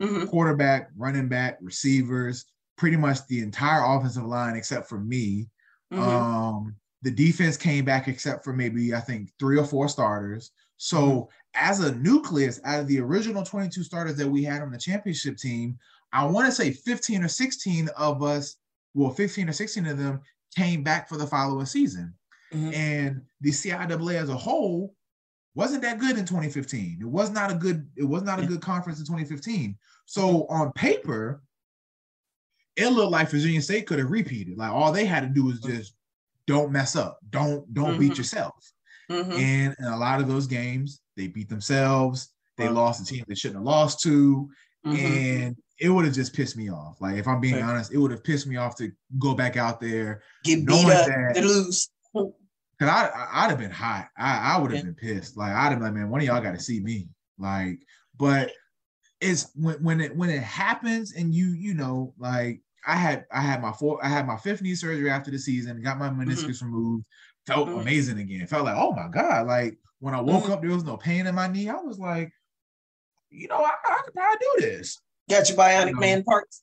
Speaker 2: mm-hmm. quarterback running back receivers pretty much the entire offensive line except for me mm-hmm. um the defense came back except for maybe i think three or four starters so mm-hmm. as a nucleus out of the original 22 starters that we had on the championship team i want to say 15 or 16 of us well 15 or 16 of them came back for the following season. Mm-hmm. And the CIAA as a whole wasn't that good in 2015. It was not a good, it was not a good conference in 2015. So on paper, it looked like Virginia State could have repeated. Like all they had to do was just don't mess up. Don't don't mm-hmm. beat yourself. Mm-hmm. And in a lot of those games, they beat themselves. They lost the team they shouldn't have lost to. Mm-hmm. And it would have just pissed me off. Like if I'm being honest, it would have pissed me off to go back out there,
Speaker 1: get beat up, that, lose.
Speaker 2: Cause I I'd have been hot. I, I would have been pissed. Like I'd have been like, man, one of y'all got to see me. Like, but it's when when it when it happens and you you know like I had I had my four I had my fifth knee surgery after the season, got my meniscus mm-hmm. removed, felt mm-hmm. amazing again. Felt like oh my god, like when I woke mm-hmm. up there was no pain in my knee. I was like, you know, I, I could probably do this.
Speaker 1: Got your bionic you know, man parts.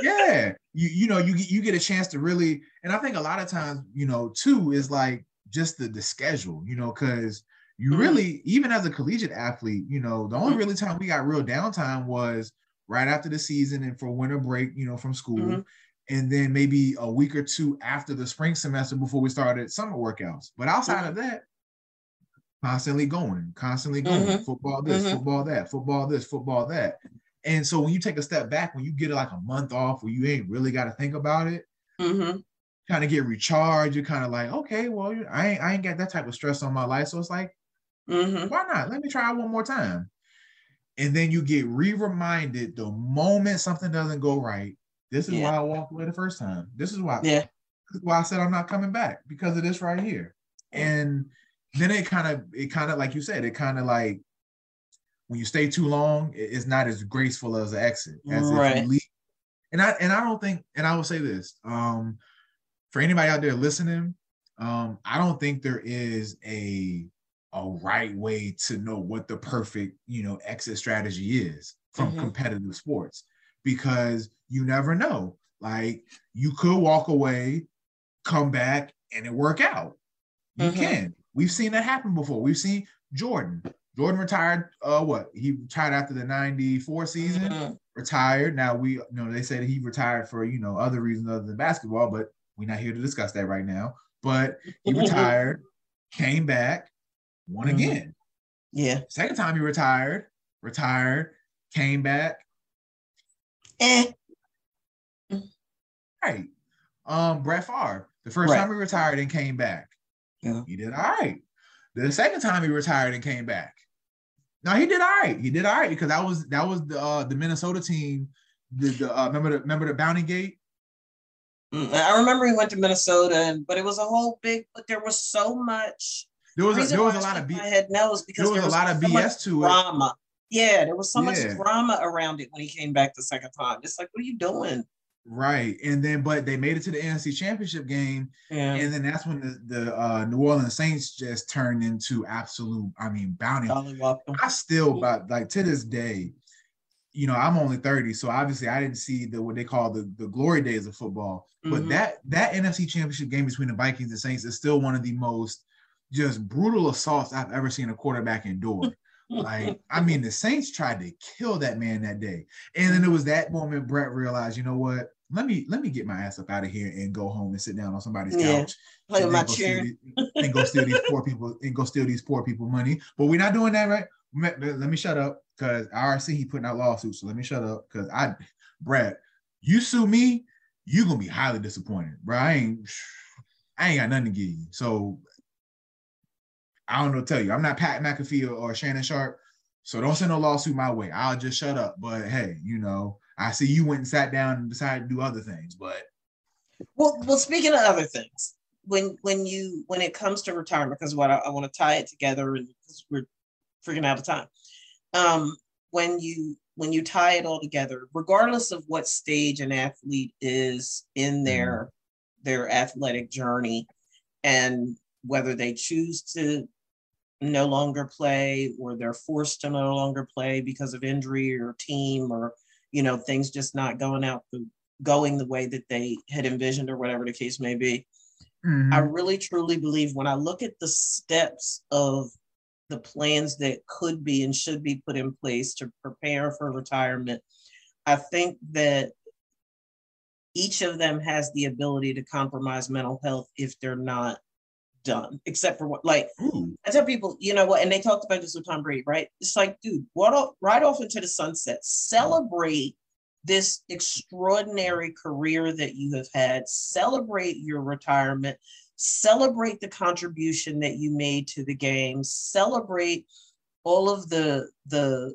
Speaker 2: yeah, you you know you get you get a chance to really, and I think a lot of times you know too is like just the the schedule, you know, because you mm-hmm. really even as a collegiate athlete, you know, the only mm-hmm. really time we got real downtime was right after the season and for winter break, you know, from school. Mm-hmm. And then maybe a week or two after the spring semester before we started summer workouts. But outside mm-hmm. of that, constantly going, constantly going, mm-hmm. football this, football that, football this, football that. And so when you take a step back, when you get like a month off where you ain't really got to think about it, mm-hmm. Kind of get recharged, you're kind of like, okay, well, I ain't, I ain't got that type of stress on my life. So it's like, mm-hmm. why not? Let me try one more time. And then you get re-reminded the moment something doesn't go right. This is yeah. why I walked away the first time. This is why.
Speaker 1: Yeah.
Speaker 2: Is why I said I'm not coming back because of this right here. And then it kind of, it kind of like you said, it kind of like when you stay too long, it's not as graceful as an exit. As right. Leave, and I and I don't think, and I will say this, um, for anybody out there listening, um, I don't think there is a a right way to know what the perfect, you know, exit strategy is from mm-hmm. competitive sports because you never know. Like you could walk away, come back, and it work out. You mm-hmm. can. We've seen that happen before. We've seen Jordan. Jordan retired. Uh, what he retired after the '94 season. Mm-hmm. Retired. Now we, you know, they said he retired for you know other reasons other than basketball, but we're not here to discuss that right now. But he retired, came back, won mm-hmm. again.
Speaker 1: Yeah.
Speaker 2: Second time he retired, retired, came back.
Speaker 1: Eh.
Speaker 2: Right. Um, Brett Favre. The first right. time he retired and came back. Yeah. He did all right. The second time he retired and came back. No, he did all right. He did all right because that was that was the uh, the Minnesota team. The, the uh, remember the remember the Bounty Gate.
Speaker 1: Mm, I remember he went to Minnesota, and, but it was a whole big. But there was so much.
Speaker 2: There was a, there was a lot of
Speaker 1: B- my head knows because
Speaker 2: there was, there was a lot of so BS to
Speaker 1: drama. it. Yeah, there was so yeah. much drama around it when he came back the second time. It's like, what are you doing?
Speaker 2: Right. And then but they made it to the NFC championship game. Yeah. And then that's when the, the uh, New Orleans Saints just turned into absolute, I mean, bounty. I still but like to this day, you know, I'm only 30, so obviously I didn't see the what they call the, the glory days of football. Mm-hmm. But that that NFC championship game between the Vikings and Saints is still one of the most just brutal assaults I've ever seen a quarterback endure. like, I mean, the Saints tried to kill that man that day. And then it was that moment Brett realized, you know what? let me let me get my ass up out of here and go home and sit down on somebody's yeah. couch
Speaker 1: Play my chair.
Speaker 2: These, and go steal these poor people and go steal these poor people money. But we're not doing that, right? Let me shut up because I already see he putting out lawsuits. So let me shut up because I, Brad, you sue me, you gonna be highly disappointed, bro. I ain't, I ain't got nothing to give you. So I don't know tell you. I'm not Pat McAfee or, Shannon Sharpe, so don't send no lawsuit my way. I'll just shut up. But hey, you know, I see you went and sat down and decided to do other things, but
Speaker 1: well, well, speaking of other things, when when you when it comes to retirement, because what I, I want to tie it together, and we're freaking out of time. Um, when you when you tie it all together, regardless of what stage an athlete is in their mm. their athletic journey, and whether they choose to no longer play or they're forced to no longer play because of injury or team or you know things just not going out the going the way that they had envisioned or whatever the case may be mm-hmm. i really truly believe when i look at the steps of the plans that could be and should be put in place to prepare for retirement i think that each of them has the ability to compromise mental health if they're not done, except for what, like, Ooh. I tell people, you know what, and they talked about this with Tom Brady, right? It's like, dude, what off, right off into the sunset, celebrate this extraordinary career that you have had, celebrate your retirement, celebrate the contribution that you made to the game, celebrate all of the the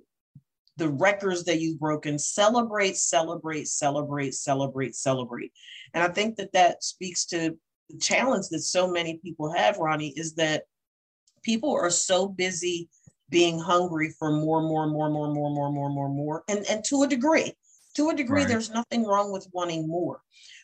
Speaker 1: the records that you've broken celebrate celebrate celebrate celebrate celebrate and i think that that speaks to the challenge that so many people have, Ronnie, is that people are so busy being hungry for more, more, more, more, more, more, more, more, more. And, and to a degree, to a degree, right. there's nothing wrong with wanting more.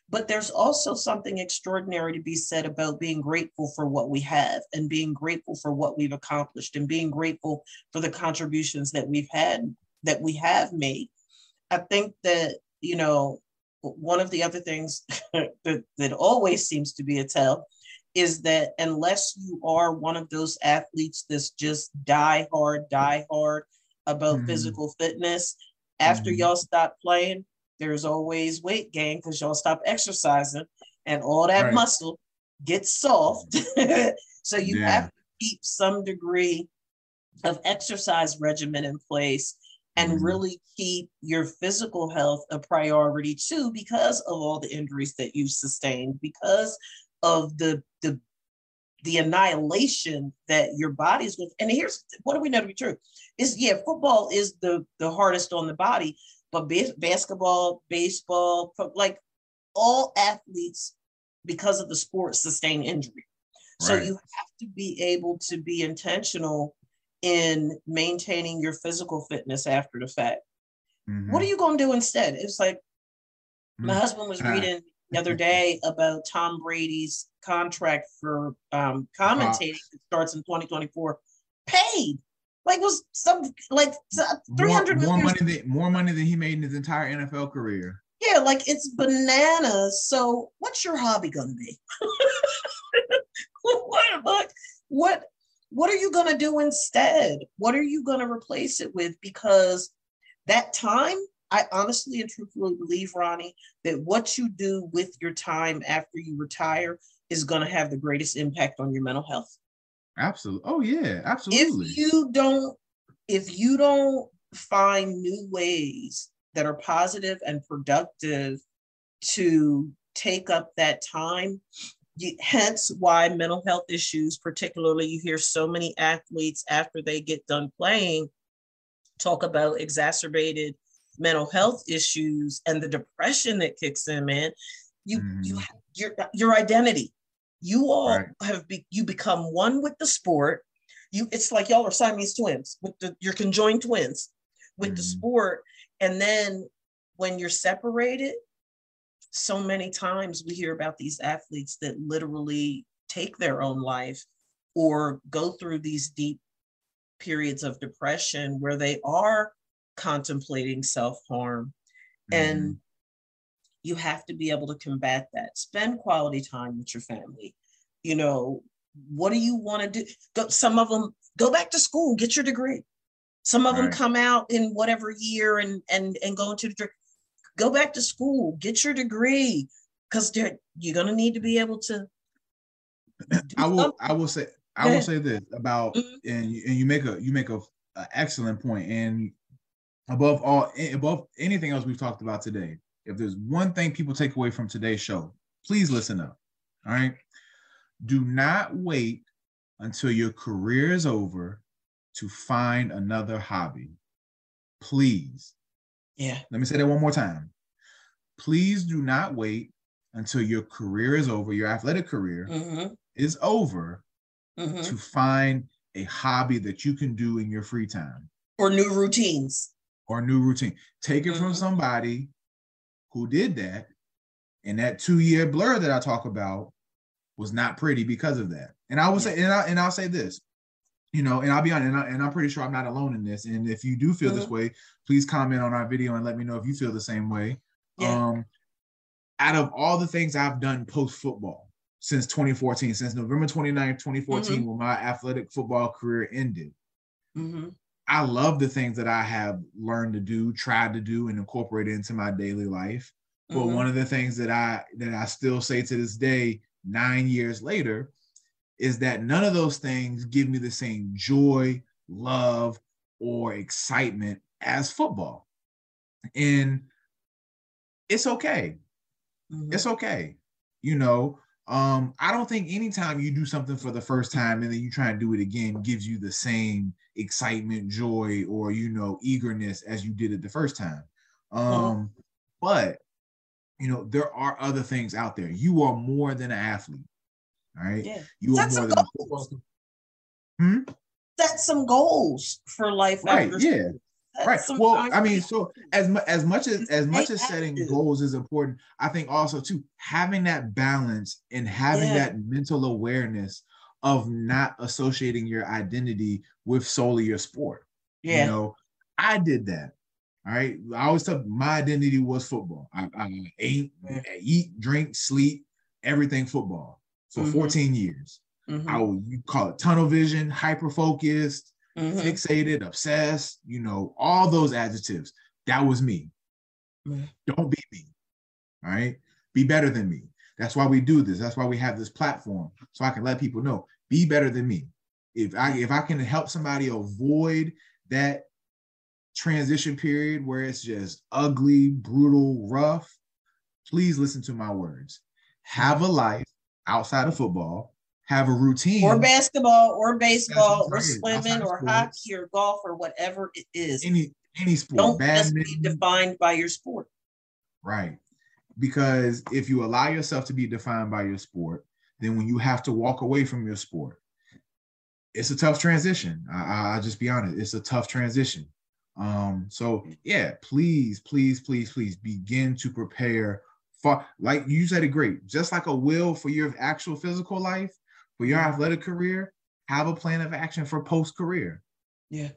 Speaker 1: But there's also something extraordinary to be said about being grateful for what we have and being grateful for what we've accomplished and being grateful for the contributions that we've had, that we have made. I think that, you know, one of the other things that, that always seems to be a tell is that unless you are one of those athletes that's just die hard, die hard about mm-hmm. physical fitness, after mm-hmm. y'all stop playing, there's always weight gain because y'all stop exercising and all that right. muscle gets soft. so you yeah. have to keep some degree of exercise regimen in place and mm-hmm. really keep your physical health a priority too because of all the injuries that you've sustained because of the the the annihilation that your body is going and here's what do we know to be true is yeah football is the the hardest on the body but basketball baseball like all athletes because of the sport sustain injury right. so you have to be able to be intentional in maintaining your physical fitness after the fact. Mm-hmm. What are you going to do instead? It's like my mm-hmm. husband was reading the other day about Tom Brady's contract for um, commentating that starts in 2024, paid. Like was some like three hundred
Speaker 2: more, more money than more money than he made in his entire NFL career.
Speaker 1: Yeah, like it's bananas. So what's your hobby gonna be? what, what what what are you to do instead? What are you to replace it with? Because that time, I honestly and truthfully believe, Ronnie, that what you do with your time after you retire is going to have the greatest impact on your mental health.
Speaker 2: Absolutely. Oh yeah, absolutely.
Speaker 1: If you don't, if you don't find new ways that are positive and productive to take up that time, hence why mental health issues, particularly you hear so many athletes after they get done playing talk about exacerbated mental health issues and the depression that kicks in, man. You mm. you your your identity. You all right. have be, you become one with the sport. You it's like y'all are Siamese twins with the you're conjoined twins with mm. the sport. And then when you're separated, so many times we hear about these athletes that literally take their own life or go through these deep periods of depression where they are contemplating self harm. Mm. And mm-hmm. You have to be able to combat that. Spend quality time with your family. You know, what do you want to do? Go, some of them go back to school, get your degree. Some of right. them come out in whatever year and and and go into the go back to school, get your degree, because you're gonna need to be able to.
Speaker 2: I will. Something. I will say. I will say this about, mm-hmm. and you, and you make a you make a, a excellent point, and above all, above anything else we've talked about today, if there's one thing people take away from today's show, please listen up. All right. Do not wait until your career is over to find another hobby. Please
Speaker 1: yeah.
Speaker 2: Let me say that one more time. Please do not wait until your career is over, your athletic career mm-hmm. is over mm-hmm. to find a hobby that you can do in your free time
Speaker 1: or new routines
Speaker 2: or new routine. Take it mm-hmm. from somebody who did that And that two year blur that I talk about was not pretty because of that. And I will say, and, I, and I'll say this, you know, and I'll be honest, and, I, and I'm pretty sure I'm not alone in this. And if you do feel mm-hmm. this way, please comment on our video and let me know if you feel the same way. Yeah. Um, out of all the things I've done post football since 2014, since November 29, 2014, mm-hmm. when my athletic football career ended, mm-hmm. I love the things that I have learned to do, tried to do, and incorporated into my daily life. But mm-hmm. one of the things that I that I still say to this day, nine years later, is that none of those things give me the same joy, love, or excitement as football. And it's okay. Mm-hmm. It's okay. You know, um, I don't think anytime you do something for the first time and then you try and do it again gives you the same excitement, joy, or you know, eagerness as you did it the first time. Um, mm-hmm. but you know, there are other things out there. You are more than an athlete. All right. Yeah. You
Speaker 1: Set are more than a hmm? Set some goals for life.
Speaker 2: Right. yeah. Right. Well, I mean, so as much as much as as much as setting goals is important, I think also too having that balance and having yeah. that mental awareness of not associating your identity with solely your sport. Yeah. You know, I did that. All right. I always thought my identity was football. I, I ate, eat, drink, sleep, everything football for mm-hmm. 14 years. Mm-hmm. I would you call it tunnel vision, hyper focused, mm-hmm. fixated, obsessed, you know, all those adjectives. That was me. Don't be me. All right. Be better than me. That's why we do this. That's why we have this platform. So I can let people know, be better than me. If I if I can help somebody avoid that transition period where it's just ugly, brutal, rough, please listen to my words. Have a life outside of football, have a routine.
Speaker 1: Or basketball, or baseball, or swimming, or hockey, or golf, or whatever it is.
Speaker 2: Any any sport.
Speaker 1: Don't badminton. just be defined by your sport.
Speaker 2: Right. Because if you allow yourself to be defined by your sport, then when you have to walk away from your sport, it's a tough transition. I, will just be honest. It's a tough transition. Um, so yeah, please, please, please, please begin to prepare for like you said it great, just like a will for your actual physical life, for your athletic career, have a plan of action for post-career.
Speaker 1: Yeah.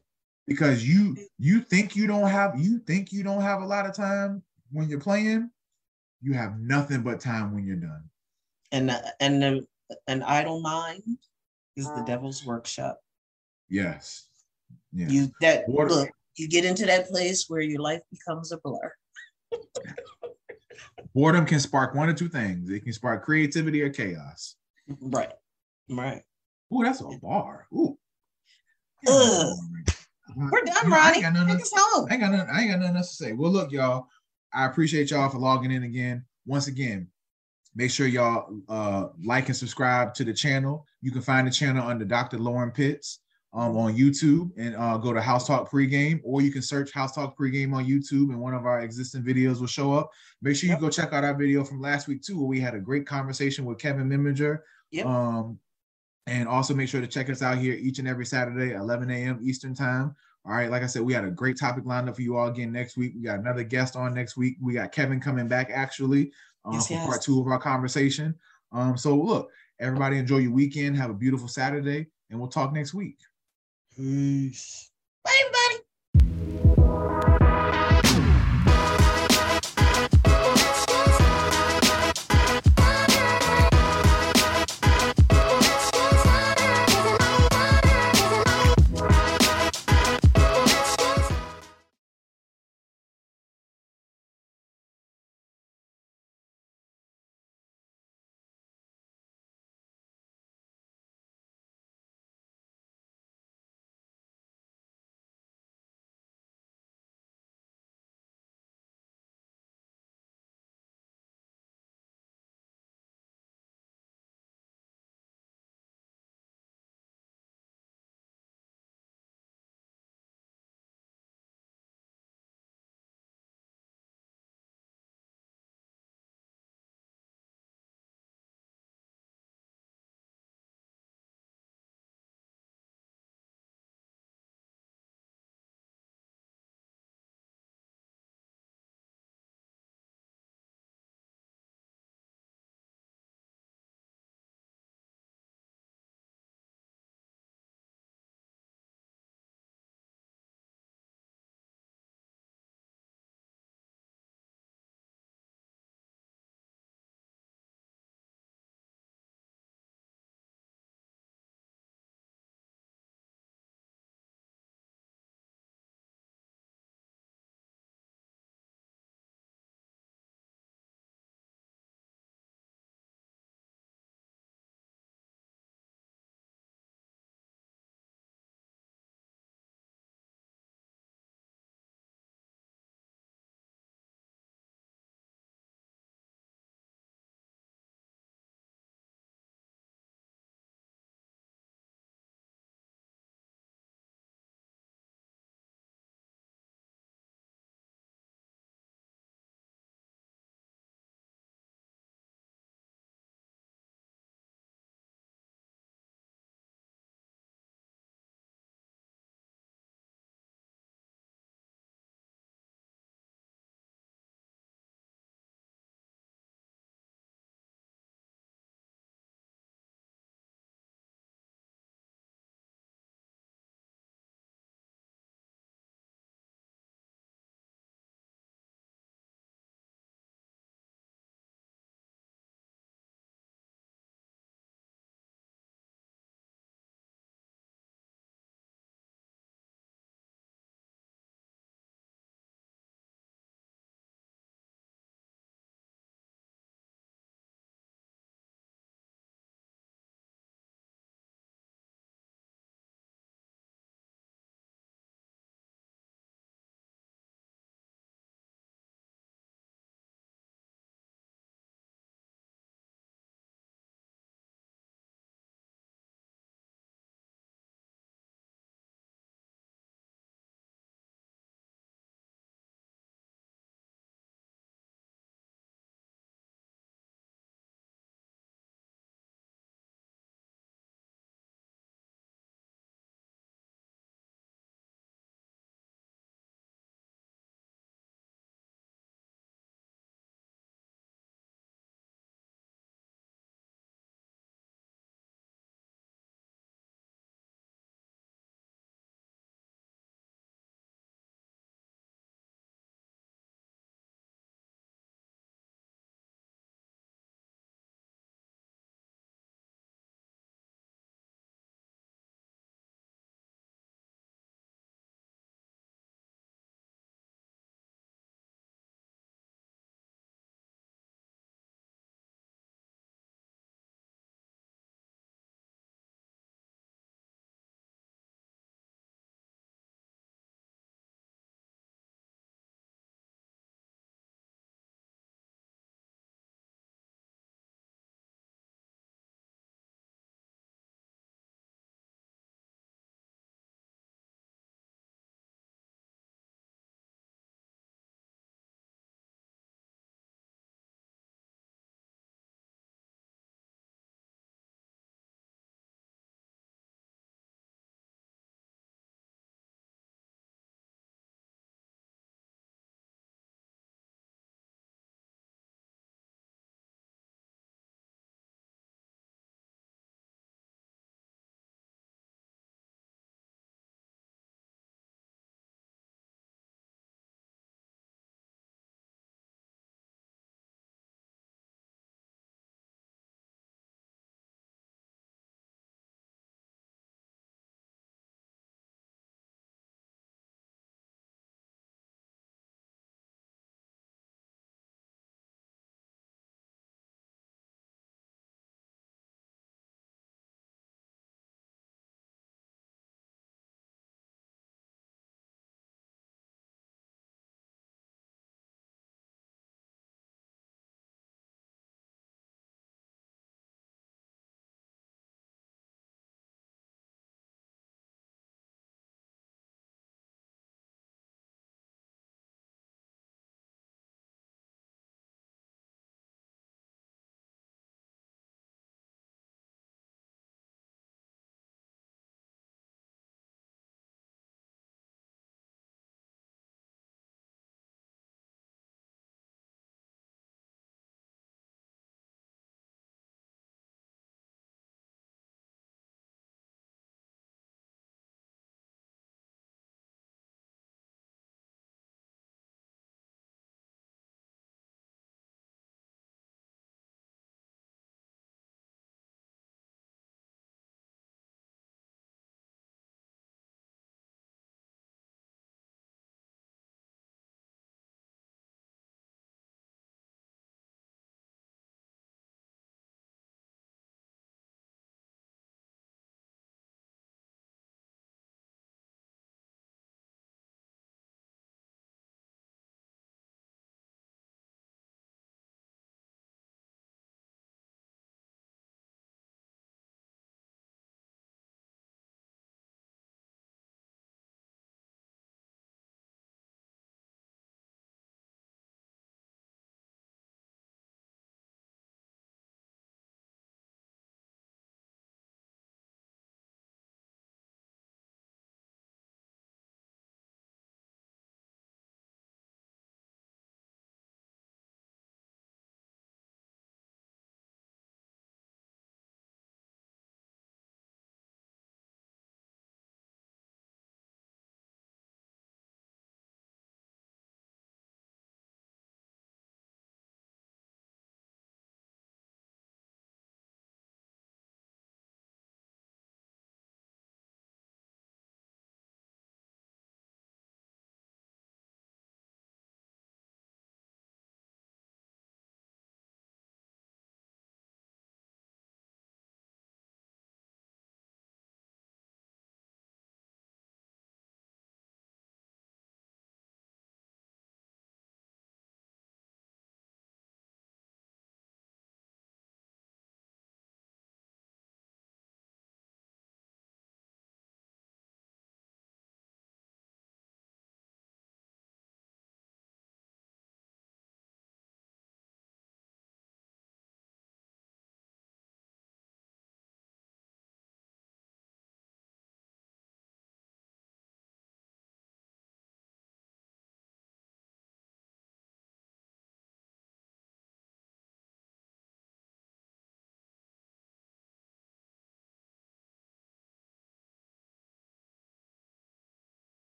Speaker 2: Because you you think you don't have you think you don't have a lot of time when you're playing, you have nothing but time when you're done.
Speaker 1: And uh, and the, an idle mind is the devil's workshop.
Speaker 2: Yes.
Speaker 1: Yeah. You that Water. look you get into that place where your life becomes a blur.
Speaker 2: Boredom can spark one or two things. It can spark creativity or chaos.
Speaker 1: Right. Right.
Speaker 2: Ooh, that's a bar. Ooh.
Speaker 1: We're done, Ronnie. I ain't, got nothing,
Speaker 2: I ain't got nothing, I ain't got nothing else to say. Well, look, y'all. I appreciate y'all for logging in again. Once again, make sure y'all uh, like and subscribe to the channel. You can find the channel under Dr. Lauren Pitts um, on YouTube and uh, go to House Talk Pregame, or you can search House Talk Pregame on YouTube, and one of our existing videos will show up. Make sure you yep. go check out our video from last week too, where we had a great conversation with Kevin Miminger. Yep. Um, and also make sure to check us out here each and every Saturday, 11 a.m. Eastern time. All right, like I said, we had a great topic lined up for you all again next week. We got another guest on next week. We got Kevin coming back actually um, yes, for yes. part two of our conversation. Um, so look, everybody enjoy your weekend. Have a beautiful Saturday, and we'll talk next week.
Speaker 1: Peace. Bye bye.